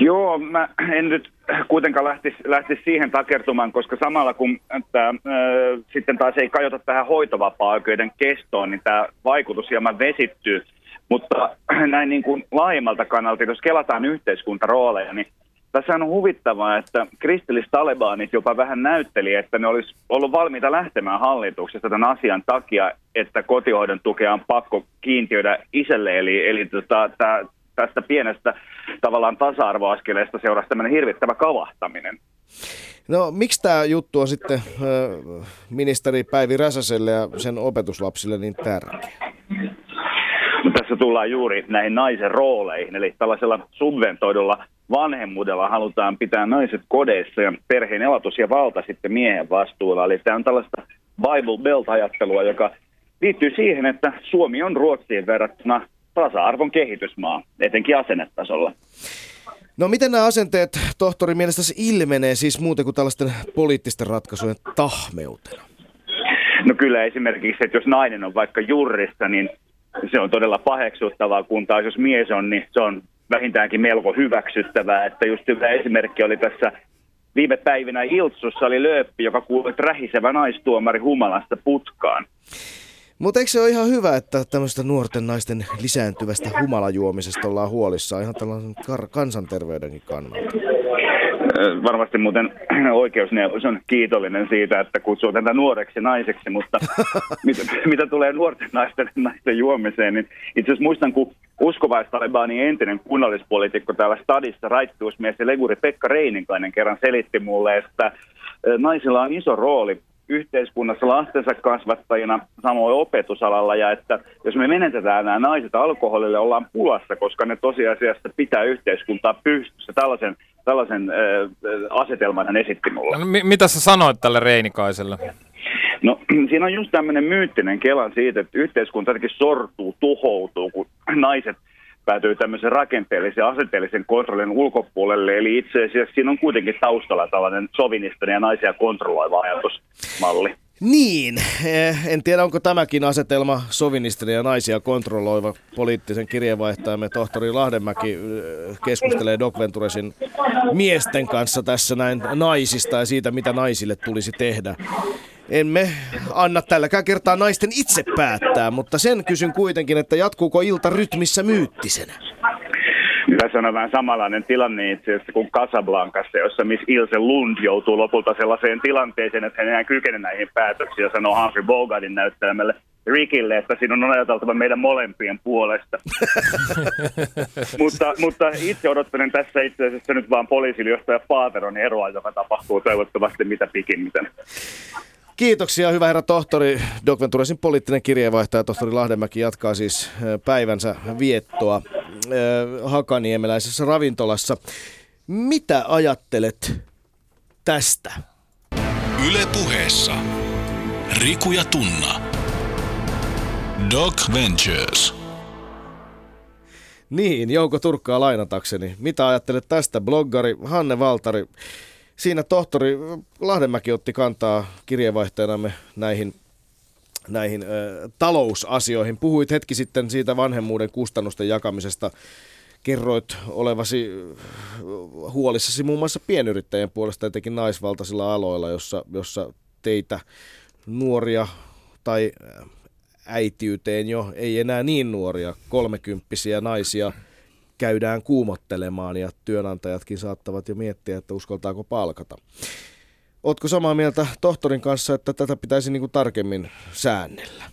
Joo, mä en nyt kuitenkaan lähtisi, lähtisi siihen takertumaan, koska samalla kun että, äh, sitten taas ei kajota tähän hoitovapaa-oikeuden kestoon, niin tämä vaikutus hieman vesittyy. Mutta näin niin kuin laajemmalta kannalta, jos kelataan yhteiskuntarooleja, niin tässä on huvittavaa, että kristillis-talebanit jopa vähän näytteli, että ne olisi ollut valmiita lähtemään hallituksesta tämän asian takia, että kotihoidon tukea on pakko kiintiöidä isälle. Eli, eli tota, tää, tästä pienestä tavallaan tasa-arvoaskeleesta seurasi tämmöinen hirvittävä kavahtaminen. No, miksi tämä juttu on sitten äh, ministeri Päivi Räsäselle ja sen opetuslapsille niin tärkeä? No, tässä tullaan juuri näihin naisen rooleihin, eli tällaisella subventoidulla vanhemmuudella halutaan pitää naiset kodeissa ja perheen elatus ja valta sitten miehen vastuulla. Eli tämä on tällaista Bible Belt-ajattelua, joka liittyy siihen, että Suomi on Ruotsiin verrattuna tasa-arvon kehitysmaa, etenkin asennetasolla. No miten nämä asenteet, tohtori, mielestäsi ilmenee siis muuten kuin tällaisten poliittisten ratkaisujen tahmeutena? No kyllä esimerkiksi, että jos nainen on vaikka jurrissa, niin se on todella paheksuttavaa, kun taas jos mies on, niin se on vähintäänkin melko hyväksyttävää. Että just hyvä esimerkki oli tässä viime päivinä Iltsussa oli lööppi, joka kuului rähisevä naistuomari humalasta putkaan. Mutta eikö se ole ihan hyvä, että tämmöistä nuorten naisten lisääntyvästä humalajuomisesta ollaan huolissaan ihan tällaisen kar- kansanterveydenkin kannalta? Varmasti muuten [clears throat] oikeusneuvos on kiitollinen siitä, että kutsuu tätä nuoreksi naiseksi, mutta [laughs] mitä, mitä tulee nuorten naisten, naisten juomiseen, niin itse asiassa muistan, kun uskovaistalebanin entinen kunnallispoliitikko täällä stadissa, raittiusmies ja leguri Pekka Reininkainen kerran selitti mulle, että naisilla on iso rooli yhteiskunnassa lastensa kasvattajina, samoin opetusalalla, ja että jos me menetetään nämä naiset alkoholille, ollaan pulassa, koska ne tosiasiassa pitää yhteiskuntaa pystyssä. Tällaisen, tällaisen äh, asetelman hän esitti mulle. No, mi- mitä sä sanoit tälle Reinikaiselle? No [clears throat] siinä on just tämmöinen myyttinen kelan siitä, että yhteiskunta jotenkin sortuu, tuhoutuu, kun [clears throat] naiset päätyy tämmöisen rakenteellisen ja asenteellisen kontrollin ulkopuolelle. Eli itse asiassa siinä on kuitenkin taustalla tällainen sovinistinen ja naisia kontrolloiva ajatusmalli. Niin, eh, en tiedä onko tämäkin asetelma sovinistinen ja naisia kontrolloiva poliittisen kirjeenvaihtajamme tohtori Lahdenmäki eh, keskustelee Doc Venturesin miesten kanssa tässä näin naisista ja siitä, mitä naisille tulisi tehdä. Emme anna tälläkään kertaa naisten itse päättää, mutta sen kysyn kuitenkin, että jatkuuko ilta rytmissä myyttisenä? Tässä on vähän samanlainen tilanne itse asiassa kuin Casablancassa, jossa Miss Ilse Lund joutuu lopulta sellaiseen tilanteeseen, että hän enää kykene näihin päätöksiin ja sanoo Humphrey Bogartin näyttämälle Rickille, että siinä on ajateltava meidän molempien puolesta. [laughs] mutta, mutta itse odottelen tässä itse asiassa nyt vaan poliisilijohtaja Paateron eroa, joka tapahtuu toivottavasti mitä pikimmiten. Kiitoksia, hyvä herra tohtori. Doc Venturesin poliittinen kirjeenvaihtaja tohtori Lahdenmäki jatkaa siis päivänsä viettoa hakaniemeläisessä ravintolassa. Mitä ajattelet tästä? Yle puheessa. Riku ja Tunna. Doc Ventures. Niin, Jouko Turkkaa lainatakseni. Mitä ajattelet tästä? Bloggari Hanne Valtari siinä tohtori Lahdenmäki otti kantaa kirjeenvaihtajanamme näihin näihin ö, talousasioihin. Puhuit hetki sitten siitä vanhemmuuden kustannusten jakamisesta. Kerroit olevasi huolissasi muun muassa pienyrittäjien puolesta etenkin naisvaltaisilla aloilla, jossa, jossa teitä nuoria tai äitiyteen jo ei enää niin nuoria, kolmekymppisiä naisia – käydään kuumottelemaan ja työnantajatkin saattavat jo miettiä, että uskaltaako palkata. Oletko samaa mieltä tohtorin kanssa, että tätä pitäisi niin kuin tarkemmin säännellä?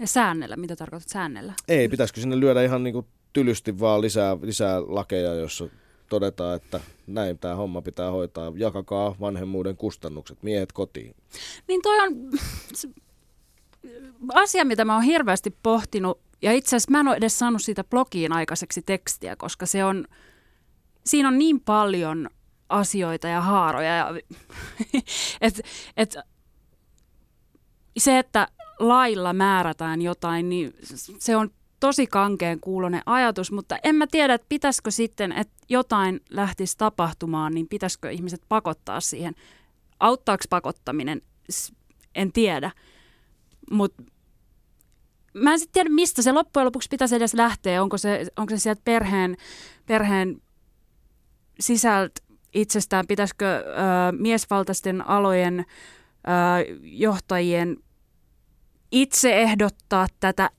Ja säännellä? Mitä tarkoitat säännellä? Ei, pitäisikö sinne lyödä ihan niin kuin tylysti vaan lisää, lisää lakeja, jossa todetaan, että näin tämä homma pitää hoitaa. Jakakaa vanhemmuuden kustannukset, miehet kotiin. Niin toi on asia, mitä mä oon hirveästi pohtinut ja itse asiassa mä en ole edes saanut siitä blogiin aikaiseksi tekstiä, koska se on, siinä on niin paljon asioita ja haaroja. Ja, [laughs] et, et, se, että lailla määrätään jotain, niin se on tosi kankeen kuulonen ajatus, mutta en mä tiedä, että pitäisikö sitten, että jotain lähtisi tapahtumaan, niin pitäisikö ihmiset pakottaa siihen. Auttaako pakottaminen? En tiedä. Mutta mä en sitten tiedä, mistä se loppujen lopuksi pitäisi edes lähteä. Onko se, onko se sieltä perheen, perheen sisältä itsestään, pitäisikö ö, miesvaltaisten alojen ö, johtajien itse ehdottaa tätä.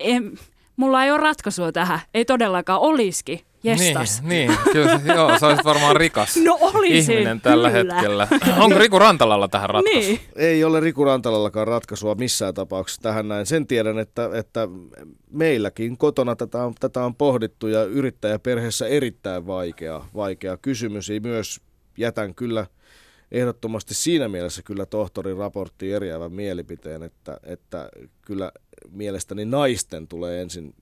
En, mulla ei ole ratkaisua tähän, ei todellakaan olisikin. Jestas. Niin, niin kyllä, joo, sä olisit varmaan rikas no olisin, ihminen tällä kyllä. hetkellä. Onko Riku Rantalalla tähän ratkaisu? Niin. Ei ole Riku Rantalallakaan ratkaisua missään tapauksessa tähän näin. Sen tiedän, että, että meilläkin kotona tätä on, tätä on pohdittu ja yrittäjäperheessä erittäin vaikea, vaikea kysymys. Ei myös jätän kyllä ehdottomasti siinä mielessä kyllä tohtorin raportti eriävän mielipiteen, että, että kyllä mielestäni naisten tulee ensin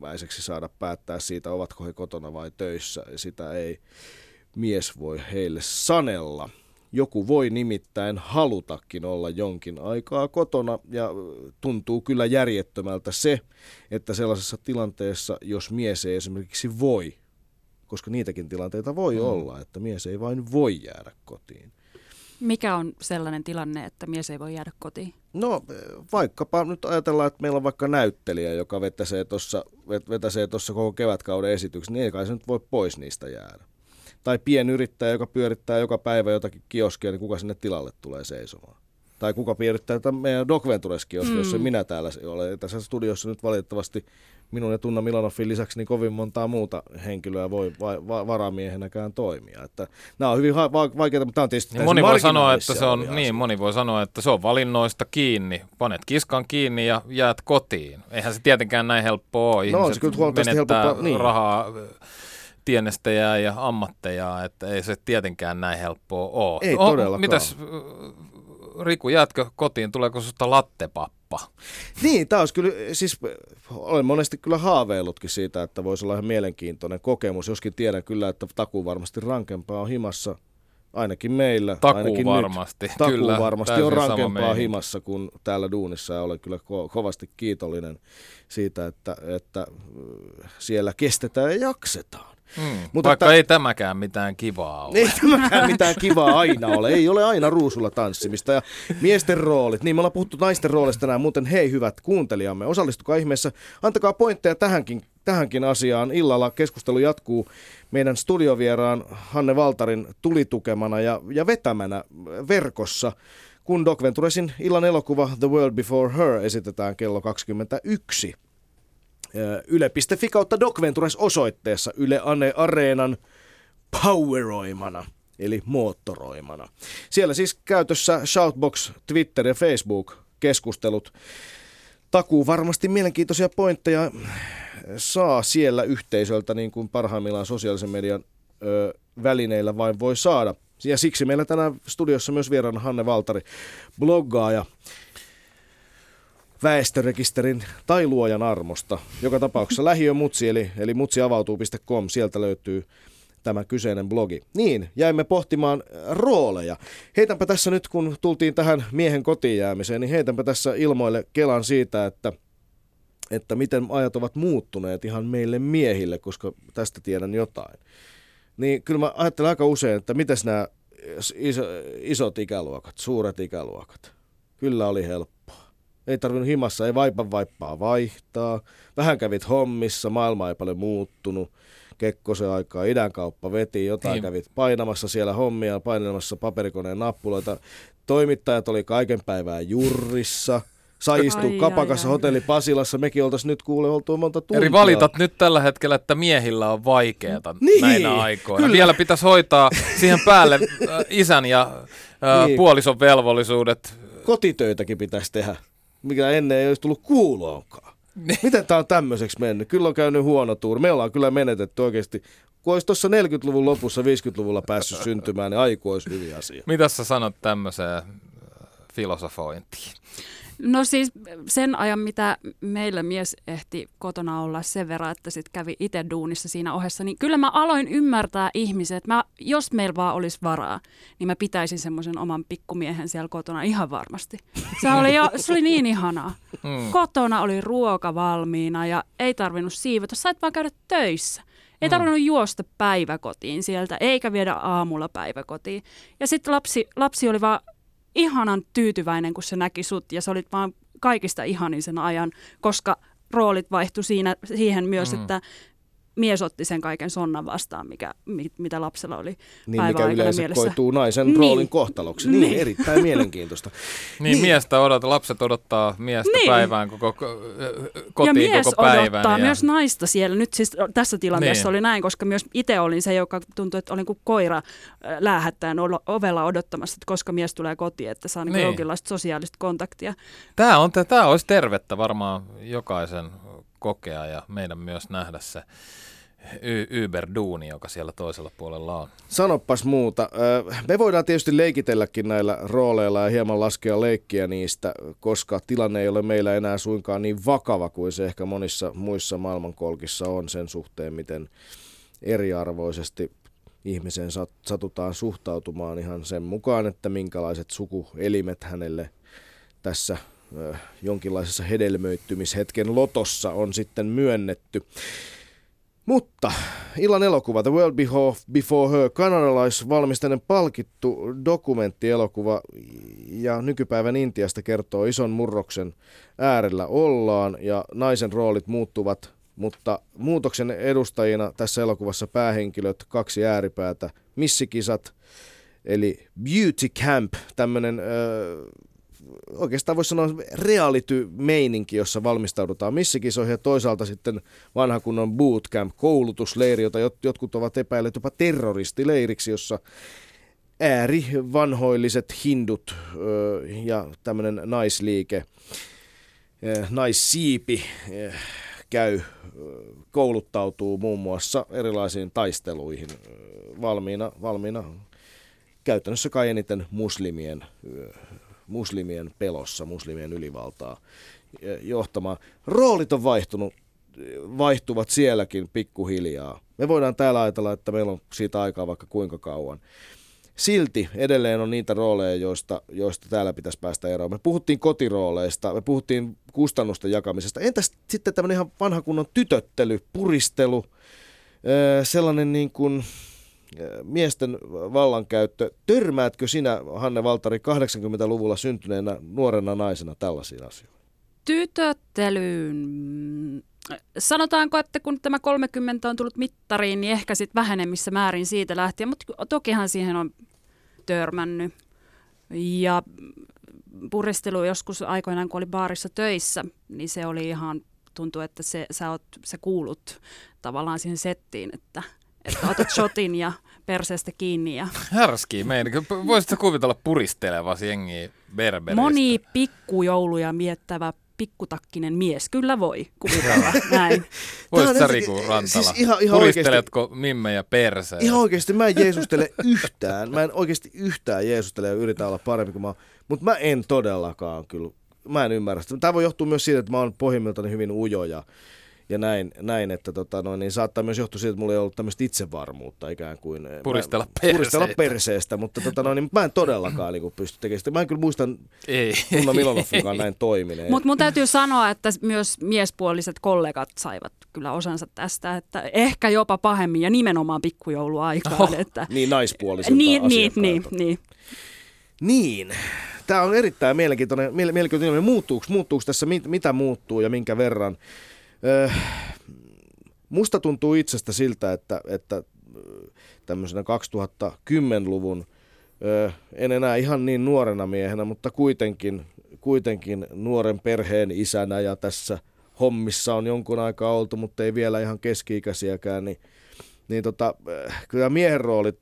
ensimmäiseksi saada päättää siitä, ovatko he kotona vai töissä. Ja sitä ei mies voi heille sanella. Joku voi nimittäin halutakin olla jonkin aikaa kotona ja tuntuu kyllä järjettömältä se, että sellaisessa tilanteessa, jos mies ei esimerkiksi voi, koska niitäkin tilanteita voi mm. olla, että mies ei vain voi jäädä kotiin, mikä on sellainen tilanne, että mies ei voi jäädä kotiin? No vaikkapa nyt ajatellaan, että meillä on vaikka näyttelijä, joka vetäsee tuossa vetäsee tossa koko kevätkauden esityksen, niin ei kai se nyt voi pois niistä jäädä. Tai pienyrittäjä, joka pyörittää joka päivä jotakin kioskia, niin kuka sinne tilalle tulee seisomaan? Tai kuka pyörittää tätä meidän Doc kioskia, mm. jos minä täällä olen. Tässä studiossa nyt valitettavasti minun ja Tunna Milanoffin lisäksi niin kovin montaa muuta henkilöä voi va- va- varamiehenäkään toimia. Että nämä on hyvin ha- va- vaikeita, mutta tämä on tietysti niin moni voi sanoa, että se on, niin, moni voi sanoa, että se on valinnoista kiinni. Panet kiskan kiinni ja jäät kotiin. Eihän se tietenkään näin helppoa ole. no, se kyllä menettää niin. rahaa tienestejä ja ammatteja, että ei se tietenkään näin helppoa ole. Ei on, todellakaan. Mitäs Riku, jäätkö kotiin, tuleeko sinusta lattepappa? Niin, tämä olisi kyllä, siis olen monesti kyllä haaveillutkin siitä, että voisi olla ihan mielenkiintoinen kokemus, joskin tiedän kyllä, että takuu varmasti rankempaa on himassa Ainakin meillä. Takuu ainakin varmasti. Nyt. Takuu Kyllä, varmasti on rankempaa himassa kuin täällä duunissa ja olen kyllä ko- kovasti kiitollinen siitä, että, että äh, siellä kestetään ja jaksetaan. Mm. Mutta Vaikka että- ei tämäkään mitään kivaa ole. Ei tämäkään mitään kivaa aina ole. Ei ole aina ruusulla tanssimista. Ja miesten roolit. Niin me ollaan puhuttu naisten roolista tänään. Muuten hei hyvät kuuntelijamme, osallistukaa ihmeessä. Antakaa pointteja tähänkin, tähänkin asiaan. Illalla keskustelu jatkuu meidän studiovieraan Hanne Valtarin tulitukemana ja, ja vetämänä verkossa. Kun Doc Venturesin illan elokuva The World Before Her esitetään kello 21. Ö, Yle.fi kautta Doc Ventures osoitteessa Yle Ane Areenan poweroimana, eli moottoroimana. Siellä siis käytössä Shoutbox, Twitter ja Facebook keskustelut. Takuu varmasti mielenkiintoisia pointteja saa siellä yhteisöltä niin kuin parhaimmillaan sosiaalisen median ö, välineillä vain voi saada. Ja siksi meillä tänään studiossa myös vieraana Hanne Valtari, bloggaaja, väestörekisterin tai luojan armosta. Joka tapauksessa lähiö mutsi, eli, eli mutsiavautuu.com, sieltä löytyy tämä kyseinen blogi. Niin, jäimme pohtimaan rooleja. Heitänpä tässä nyt, kun tultiin tähän miehen kotiin jäämiseen, niin heitänpä tässä ilmoille Kelan siitä, että että miten ajat ovat muuttuneet ihan meille miehille, koska tästä tiedän jotain. Niin kyllä mä ajattelen aika usein, että mitäs nämä iso, isot ikäluokat, suuret ikäluokat. Kyllä oli helppoa. Ei tarvinnut himassa, ei vaipan vaippaa vaihtaa. Vähän kävit hommissa, maailma ei paljon muuttunut. Kekkosen aikaa, idänkauppa veti, jotain Niin. kävit painamassa siellä hommia, painemassa paperikoneen nappuloita. Toimittajat oli kaiken päivää jurrissa. Sai istua Ai, kapakassa ai, ai. hotelli Pasilassa. Mekin oltaisiin nyt kuule oltu monta tuntia. Eli valitat nyt tällä hetkellä, että miehillä on vaikeata Niin, näinä aikoina. kyllä. Vielä pitäisi hoitaa siihen päälle äh, isän ja äh, Niin. puolison velvollisuudet. Kotitöitäkin pitäisi tehdä, mikä ennen ei olisi tullut kuuloonkaan. Miten tämä on tämmöiseksi mennyt? Kyllä on käynyt huono tuuri. Me ollaan kyllä menetetty oikeasti. Kun olisi tuossa 40-luvun lopussa 50-luvulla päässyt syntymään, niin aiku olisi hyvin asia. Mitä sä sanot tämmöiseen äh, filosofointiin? No siis sen ajan, mitä meillä mies ehti kotona olla sen verran, että sitten kävi itse duunissa siinä ohessa, niin kyllä mä aloin ymmärtää ihmiset, että mä, jos meillä vaan olisi varaa, niin mä pitäisin semmoisen oman pikkumiehen siellä kotona ihan varmasti. Se oli, jo, se oli niin ihanaa. Mm. Kotona oli ruoka valmiina ja ei tarvinnut siivota, sait vaan käydä töissä. Ei tarvinnut juosta päiväkotiin sieltä, eikä viedä aamulla päiväkotiin. Ja sitten lapsi, lapsi oli vaan ihanan tyytyväinen, kun se näki sut, ja se olit vaan kaikista ihanin sen ajan, koska roolit vaihtui siinä, siihen myös, mm. että mies otti sen kaiken sonnan vastaan, mikä, mi- mitä lapsella oli Niin, mikä yleensä mielessä. koituu naisen Niin. roolin kohtaloksi. Niin, Niin. erittäin [laughs] mielenkiintoista. Niin, Niin. miestä odota, lapset odottaa miestä niin. Päivään koko, ko- kotiin ja mies koko päivän. odottaa myös naista siellä. Nyt siis tässä tilanteessa Niin. oli näin, koska myös itse olin se, joka tuntui, että olin kuin koira äh, läähättäen ovella odottamassa, että koska mies tulee kotiin, että saa niin. Niin. jonkinlaista sosiaalista kontaktia. Tämä, on, tämä olisi tervettä varmaan jokaisen kokea ja meidän myös nähdä se Uber-duuni, joka siellä toisella puolella on. Sanopas muuta. Me voidaan tietysti leikitelläkin näillä rooleilla ja hieman laskea leikkiä niistä, koska tilanne ei ole meillä enää suinkaan niin vakava kuin se ehkä monissa muissa maailmankolkissa on sen suhteen, miten eriarvoisesti ihmiseen sat- satutaan suhtautumaan ihan sen mukaan, että minkälaiset sukuelimet hänelle tässä jonkinlaisessa hedelmöittymishetken lotossa on sitten myönnetty. Mutta illan elokuva The World Before, Her, kanadalaisvalmistainen palkittu dokumenttielokuva ja nykypäivän Intiasta kertoo ison murroksen äärellä ollaan ja naisen roolit muuttuvat, mutta muutoksen edustajina tässä elokuvassa päähenkilöt, kaksi ääripäätä, missikisat, eli Beauty Camp, tämmöinen öö, oikeastaan voisi sanoa reality-meininki, jossa valmistaudutaan missikisoihin ja toisaalta sitten vanha kunnon bootcamp, koulutusleiri, jota jot- jotkut ovat epäilleet jopa terroristileiriksi, jossa ääri vanhoilliset hindut ja tämmöinen naisliike, naissiipi käy, kouluttautuu muun muassa erilaisiin taisteluihin valmiina, valmiina käytännössä kai eniten muslimien muslimien pelossa, muslimien ylivaltaa eh, johtamaan. Roolit on vaihtunut, vaihtuvat sielläkin pikkuhiljaa. Me voidaan täällä ajatella, että meillä on siitä aikaa vaikka kuinka kauan. silti edelleen on niitä rooleja, joista, joista täällä pitäisi päästä eroon. Me puhuttiin kotirooleista, me puhuttiin kustannusten jakamisesta. Entäs sitten tämmöinen ihan vanha kunnon tytöttely, puristelu, sellainen niin kuin miesten vallankäyttö. Törmäätkö sinä, Hanne Valtari, 80-luvulla syntyneenä nuorena naisena tällaisiin asioihin? Tytöttelyyn sanotaanko, että kun tämä 30 on tullut mittariin, niin ehkä sitten vähenemmissä määrin siitä lähtien, mutta tokihan siihen on törmännyt. Ja puristelu joskus aikoinaan, kun oli baarissa töissä, niin se oli ihan, tuntuu, että se, sä, oot, sä kuulut tavallaan siihen settiin, että, että otat shotin ja perseestä kiinni. Ja... Härski meidän. Voisitko kuvitella puristelevasi jengiä berberistä? Moni pikkujouluja miettävä pikkutakkinen mies. Kyllä voi kuvitella [laughs] näin. Voisit sä Riku Rantala? Siis ihan, ihan Puristeletko oikeasti, mimmejä perseen? Ihan oikeasti mä en jeesustele yhtään. Mä en oikeasti yhtään jeesustele ja yritä olla parempi kuin mä Mutta mä en todellakaan kyllä. Mä en ymmärrä sitä. Tämä voi johtua myös siitä, että mä oon pohjimmiltani hyvin ujo ja ja näin, näin että tota, no, niin saattaa myös johtua siitä, että mulla ei ollut tämmöistä itsevarmuutta ikään kuin. Puristella perseestä. Puristella perseestä, mutta tota, no, niin mä en todellakaan niin pysty tekemään sitä. Mä en kyllä muistan ei. Tunna Milonoffenkaan näin toimineen. Mutta mun täytyy sanoa, että myös miespuoliset kollegat saivat kyllä osansa tästä, että ehkä jopa pahemmin ja nimenomaan pikkujouluaikaan. Oh, että, niin naispuolisilta niin, niin, niin, niin. Niin. Tämä on erittäin mielenkiintoinen. mielenkiintoinen. Muuttuuko, muuttuuko tässä, mit, mitä muuttuu ja minkä verran? Öö, musta tuntuu itsestä siltä, että, että tämmöisenä 2010-luvun, öö, en enää ihan niin nuorena miehenä, mutta kuitenkin, kuitenkin nuoren perheen isänä ja tässä hommissa on jonkun aikaa oltu, mutta ei vielä ihan keski-ikäisiäkään, niin, niin tota, kyllä miehen roolit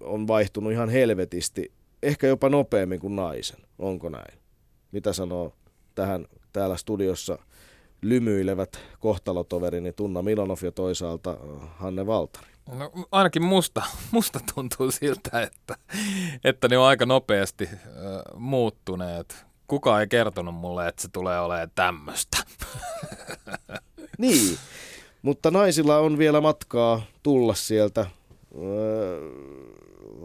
on vaihtunut ihan helvetisti, ehkä jopa nopeammin kuin naisen. Onko näin? Mitä sanoo tähän täällä studiossa – lymyilevät kohtalotoverini Tunna Milonov ja toisaalta äh, Hanne Valtari? No, ainakin musta, [laughs] musta tuntuu siltä, että, että ne on aika nopeasti äh, muuttuneet. Kuka ei kertonut mulle, että se tulee olemaan tämmöistä. [laughs] niin, mutta naisilla on vielä matkaa tulla sieltä. Äh,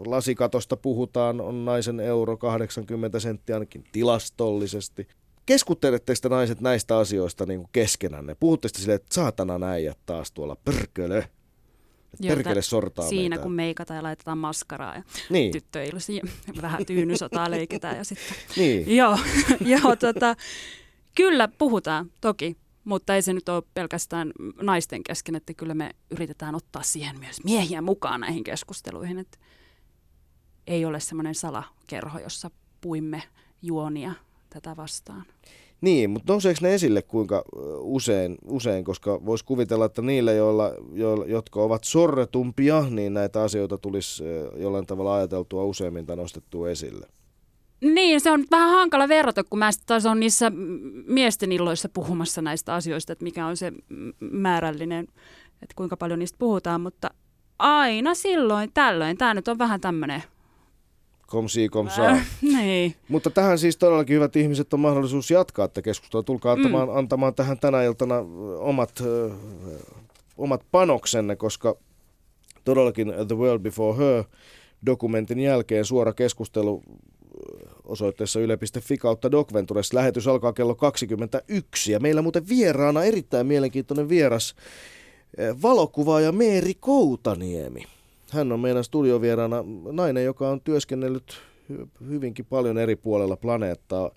lasikatosta puhutaan, on naisen euro 80 senttiä ainakin tilastollisesti keskusteletteko te naiset näistä asioista niin kuin keskenänne? Puhutte sitten silleen, että saatana näijät taas tuolla, pörkölö. Perkele sortaa Siinä meitä. kun meikataan ja laitetaan maskaraa ja niin. tyttöilusi [laughs] vähän tyynysotaa leikitään ja sitten. niin. [laughs] joo, [laughs] joo tota, kyllä puhutaan toki, mutta ei se nyt ole pelkästään naisten kesken, että kyllä me yritetään ottaa siihen myös miehiä mukaan näihin keskusteluihin, että ei ole semmoinen salakerho, jossa puimme juonia tätä vastaan. Niin, mutta nouseeko ne esille kuinka usein, usein koska voisi kuvitella, että niille, joilla, joilla, jotka ovat sorretumpia, niin näitä asioita tulisi jollain tavalla ajateltua useammin tai nostettua esille. Niin, se on vähän hankala verrata, kun mä taas on niissä miesten illoissa puhumassa näistä asioista, että mikä on se määrällinen, että kuinka paljon niistä puhutaan, mutta aina silloin tällöin. Tämä nyt on vähän tämmöinen komsi komsaa. Äh, [laughs] niin. Mutta tähän siis todellakin hyvät ihmiset on mahdollisuus jatkaa tätä keskustelua. Tulkaa antamaan, mm. antamaan tähän tänä iltana omat, ö, omat panoksenne, koska todellakin The World Before Her dokumentin jälkeen suora keskustelu osoitteessa yle.fi kautta Docventures. Lähetys alkaa kello 21 ja meillä muuten vieraana erittäin mielenkiintoinen vieras valokuvaaja Meeri Koutaniemi. Hän on meidän studiovieraana nainen, joka on työskennellyt hyvinkin paljon eri puolella planeettaa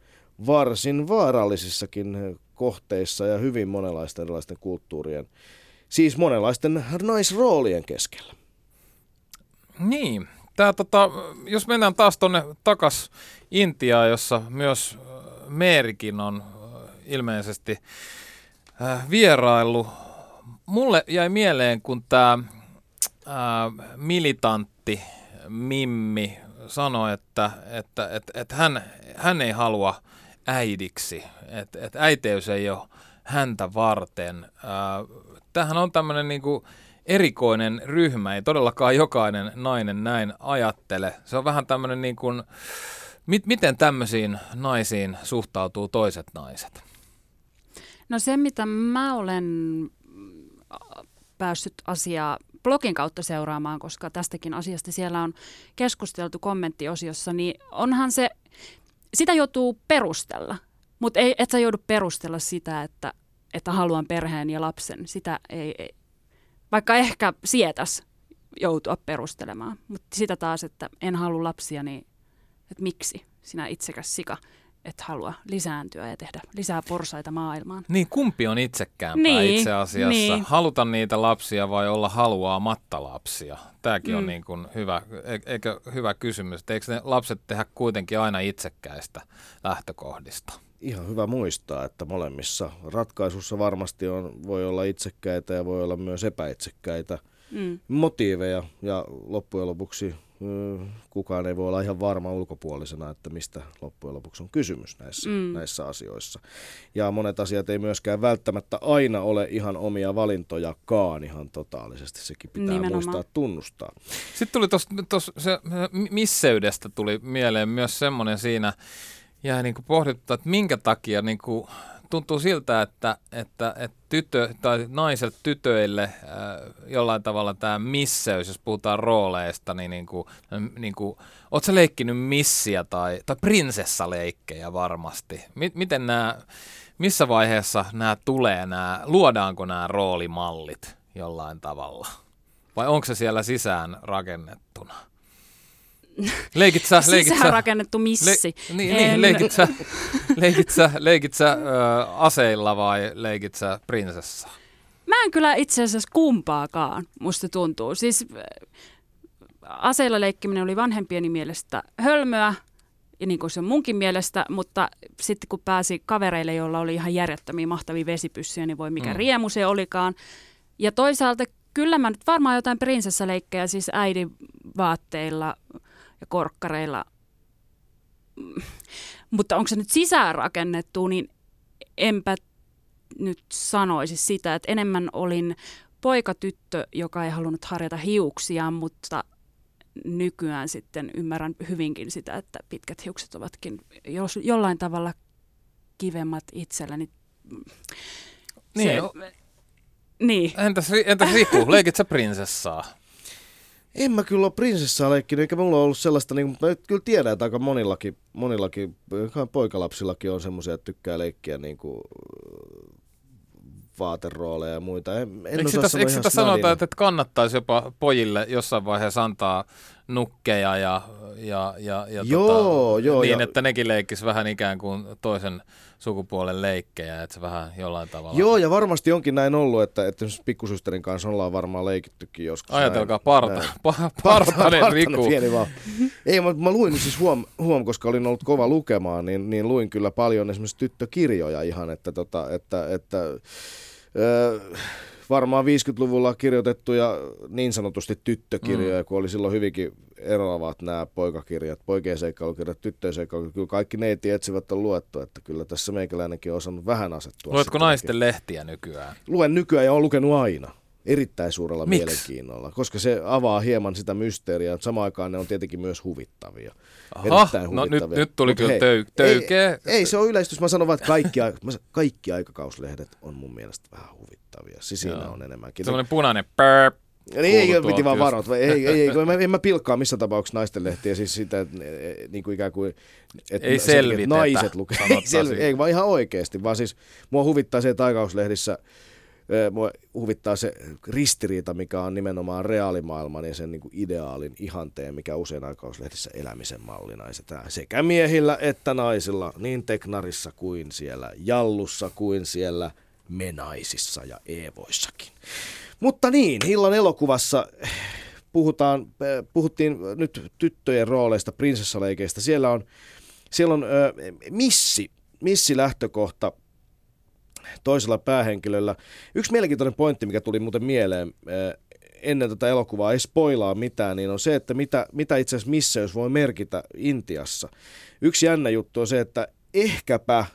varsin vaarallisissakin kohteissa ja hyvin monenlaisten erilaisten kulttuurien, siis monenlaisten naisroolien keskellä. Niin, Tää, tota, jos mennään taas tuonne takas Intiaan, jossa myös Meerikin on ilmeisesti vierailu. Mulle jäi mieleen, kun tämä äh, militantti Mimmi sanoi, että, että, että, että hän, hän ei halua äidiksi, että, että äiteys ei ole häntä varten. Äh, tämähän on tämmöinen niin kuin erikoinen ryhmä, ei todellakaan jokainen nainen näin ajattele. Se on vähän tämmöinen niin kuin, mit, miten tämmöisiin naisiin suhtautuu toiset naiset? No se, mitä mä olen päässyt asiaa blogin kautta seuraamaan, koska tästäkin asiasta siellä on keskusteltu kommenttiosiossa, niin onhan se, sitä joutuu perustella, mutta ei, et sä joudu perustella sitä, että, että haluan perheen ja lapsen. Sitä ei, ei vaikka ehkä sietäs joutua perustelemaan, mutta sitä taas, että en halua lapsia, niin että miksi sinä itsekäs sika – et halua lisääntyä ja tehdä lisää porsaita maailmaan. Niin, kumpi on itsekäämpää niin, itse asiassa? Niin. Haluta niitä lapsia vai olla haluaamatta lapsia? Tämäkin mm. on niin kuin hyvä, e- eikö hyvä kysymys. Eikö ne lapset tehdä kuitenkin aina itsekkäistä lähtökohdista? Ihan hyvä muistaa, että molemmissa ratkaisussa varmasti on, voi olla itsekkäitä ja voi olla myös epäitsekkäitä mm. motiiveja. Ja loppujen lopuksi kukaan ei voi olla ihan varma ulkopuolisena, että mistä loppujen lopuksi on kysymys näissä, mm. näissä asioissa. Ja monet asiat ei myöskään välttämättä aina ole ihan omia valintojakaan ihan totaalisesti. Sekin pitää Nimenomaan. muistaa tunnustaa. Sitten tuli tuossa se misseydestä tuli mieleen myös semmoinen siinä, ja niin kuin pohdittu, että minkä takia niin kuin tuntuu siltä, että, että, että tytö, tai naiset tytöille äh, jollain tavalla tämä misseys, jos puhutaan rooleista, niin, niin kuin, niin kuin, ootko leikkinyt missiä tai, tai prinsessaleikkejä varmasti? M- miten nämä, missä vaiheessa nämä tulee, nämä, luodaanko nämä roolimallit jollain tavalla? Vai onko se siellä sisään rakennettuna? Leikit sä, leikit sä, rakennettu missi. Le, niin, niin, leikit [laughs] sä, leikit sä, leikit sä ö, aseilla vai leikit sä prinsessa? Mä en kyllä itse asiassa kumpaakaan, musta tuntuu. Siis aseilla leikkiminen oli vanhempieni mielestä hölmöä, ja niin kuin se on munkin mielestä, mutta sitten kun pääsi kavereille, joilla oli ihan järjettömiä mahtavia vesipyssyjä, niin voi mikä mm. riemu se olikaan. Ja toisaalta kyllä mä nyt varmaan jotain prinsessaleikkejä siis äidin vaatteilla ja korkkareilla. Mutta onko se nyt sisäänrakennettu, niin enpä nyt sanoisi sitä, että enemmän olin poikatyttö, joka ei halunnut harjata hiuksia, mutta nykyään sitten ymmärrän hyvinkin sitä, että pitkät hiukset ovatkin jos jollain tavalla kivemmat itselläni. Niin, se, niin. Entäs, entäs Riku, leikit sä prinsessaa? En mä kyllä ole prinsessaa leikkinyt, eikä mulla ole ollut sellaista, niin mä kyllä tiedän, että aika monillakin, monillakin poikalapsillakin on semmoisia, että tykkää leikkiä niin kuin vaaterooleja ja muita. En, en eikö sitä, eikö sitä sanota, että kannattaisi jopa pojille jossain vaiheessa antaa nukkeja ja, ja, ja, ja joo, tota, joo, niin, ja... että nekin leikkis vähän ikään kuin toisen sukupuolen leikkejä, että se vähän jollain tavalla... Joo, ja varmasti onkin näin ollut, että, että pikkusysterin kanssa ollaan varmaan leikittykin joskus. Ajatelkaa, parta, näin. pa, partanen Riku. Pieni vaan. Ei, mä, mä luin siis huom, huom, koska olin ollut kova lukemaan, niin, niin luin kyllä paljon esimerkiksi tyttökirjoja ihan, että, tota, että, että öö, varmaan 50-luvulla kirjoitettuja niin sanotusti tyttökirjoja, mm. kun oli silloin hyvinkin eroavat nämä poikakirjat, poikien seikkailukirjat, tyttöjen seikkailukirjat. Kyllä kaikki neiti etsivät on luettu, että kyllä tässä meikäläinenkin on osannut vähän asettua. Luetko naisten lehtiä nykyään? Luen nykyään ja olen lukenut aina erittäin suurella Miks? mielenkiinnolla, koska se avaa hieman sitä mysteeriä. Samaan aikaan ne on tietenkin myös huvittavia. Aha, erittäin huvittavia. no nyt, nyt tuli Mut kyllä hei, töykeä. Ei, ei, se on yleistys. Mä sanon vaan, että kaikki, kaikki aikakauslehdet on mun mielestä vähän huvittavia. Siis siinä on enemmänkin. Semmoinen punainen pörp. Niin, ei, piti vaan varoa. Ei, ei, ei, en, en mä pilkkaa missä tapauksessa naisten lehtiä, siis sitä, että niin kuin ikään kuin, että ei selvitetä, naiset lukee. Ei, selvi, ei, vaan ihan oikeasti, vaan siis mua huvittaa se, että aikauslehdissä mua huvittaa se ristiriita, mikä on nimenomaan reaalimaailman ja sen niin kuin ideaalin ihanteen, mikä usein aikauslehdissä elämisen mallina esitetään sekä miehillä että naisilla, niin teknarissa kuin siellä jallussa kuin siellä menaisissa ja eevoissakin. Mutta niin, illan elokuvassa puhutaan, puhuttiin nyt tyttöjen rooleista, prinsessaleikeistä. Siellä on, siellä on missi, missi lähtökohta toisella päähenkilöllä. Yksi mielenkiintoinen pointti, mikä tuli muuten mieleen ennen tätä elokuvaa, ei spoilaa mitään, niin on se, että mitä, mitä itse asiassa missä jos voi merkitä Intiassa. Yksi jännä juttu on se, että ehkäpä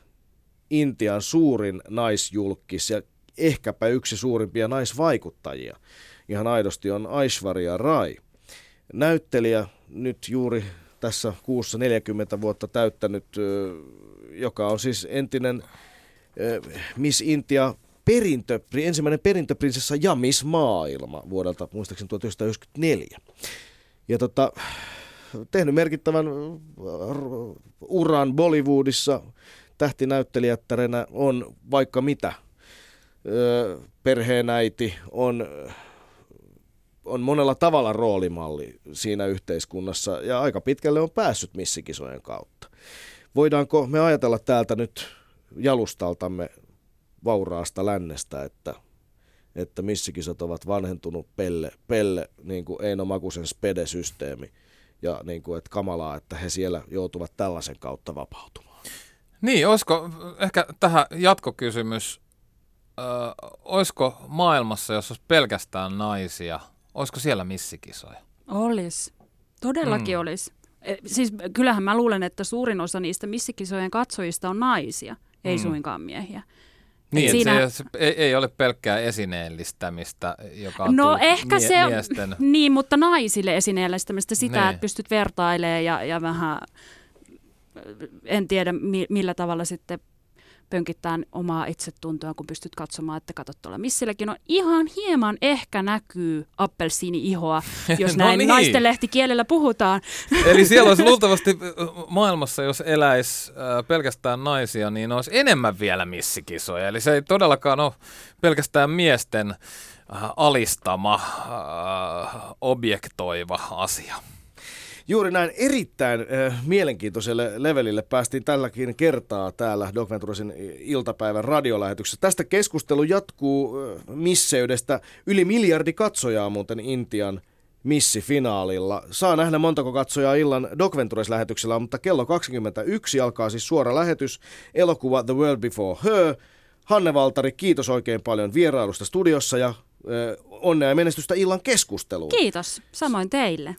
Intian suurin naisjulkis ja ehkäpä yksi suurimpia naisvaikuttajia ihan aidosti on Aishwarya Rai. Näyttelijä nyt juuri tässä kuussa 40 vuotta täyttänyt, joka on siis entinen Miss Intia perintö, ensimmäinen perintöprinsessa ja Miss Maailma vuodelta muistaakseni 1994. Ja tota, tehnyt merkittävän uran Bollywoodissa, tähtinäyttelijättärenä on vaikka mitä. Perheenäiti on, on monella tavalla roolimalli siinä yhteiskunnassa ja aika pitkälle on päässyt missikisojen kautta. Voidaanko me ajatella täältä nyt jalustaltamme vauraasta lännestä, että, että missikisat ovat vanhentunut pelle, pelle niin kuin Eino Makusen spede-systeemi ja niin kuin, että kamalaa, että he siellä joutuvat tällaisen kautta vapautumaan. Niin, olisiko ehkä tähän jatkokysymys, ö, olisiko maailmassa, jos olisi pelkästään naisia, olisiko siellä missikisoja? Olis. Todellakin mm. olisi. E, siis kyllähän mä luulen, että suurin osa niistä missikisojen katsojista on naisia, ei mm. suinkaan miehiä. Niin, siinä... se ei, ei ole pelkkää esineellistämistä, joka on No ehkä mie- se on, miesten... niin, mutta naisille esineellistämistä sitä, niin. että pystyt vertailemaan ja, ja vähän, en tiedä mi- millä tavalla sitten pönkittää omaa itsetuntoa, kun pystyt katsomaan, että katsot tuolla missilläkin on ihan hieman ehkä näkyy appelsiini-ihoa, [laughs] jos no näin niin. naisten lehtikielellä puhutaan. [laughs] Eli siellä olisi [laughs] luultavasti maailmassa, jos eläisi pelkästään naisia, niin olisi enemmän vielä missikisoja. Eli se ei todellakaan ole pelkästään miesten alistama, objektoiva asia. Juuri näin erittäin äh, mielenkiintoiselle levelille päästiin tälläkin kertaa täällä Doc Venturesin iltapäivän radiolähetyksessä. Tästä keskustelu jatkuu äh, misseydestä. Yli miljardi katsojaa muuten Intian missifinaalilla. Saa nähdä montako katsojaa illan Doc Ventures-lähetyksellä, mutta kello 21 alkaa siis suora lähetys. Elokuva The World Before Her. Hanne Valtari, kiitos oikein paljon vierailusta studiossa ja onnea ja menestystä illan keskusteluun. Kiitos, samoin teille.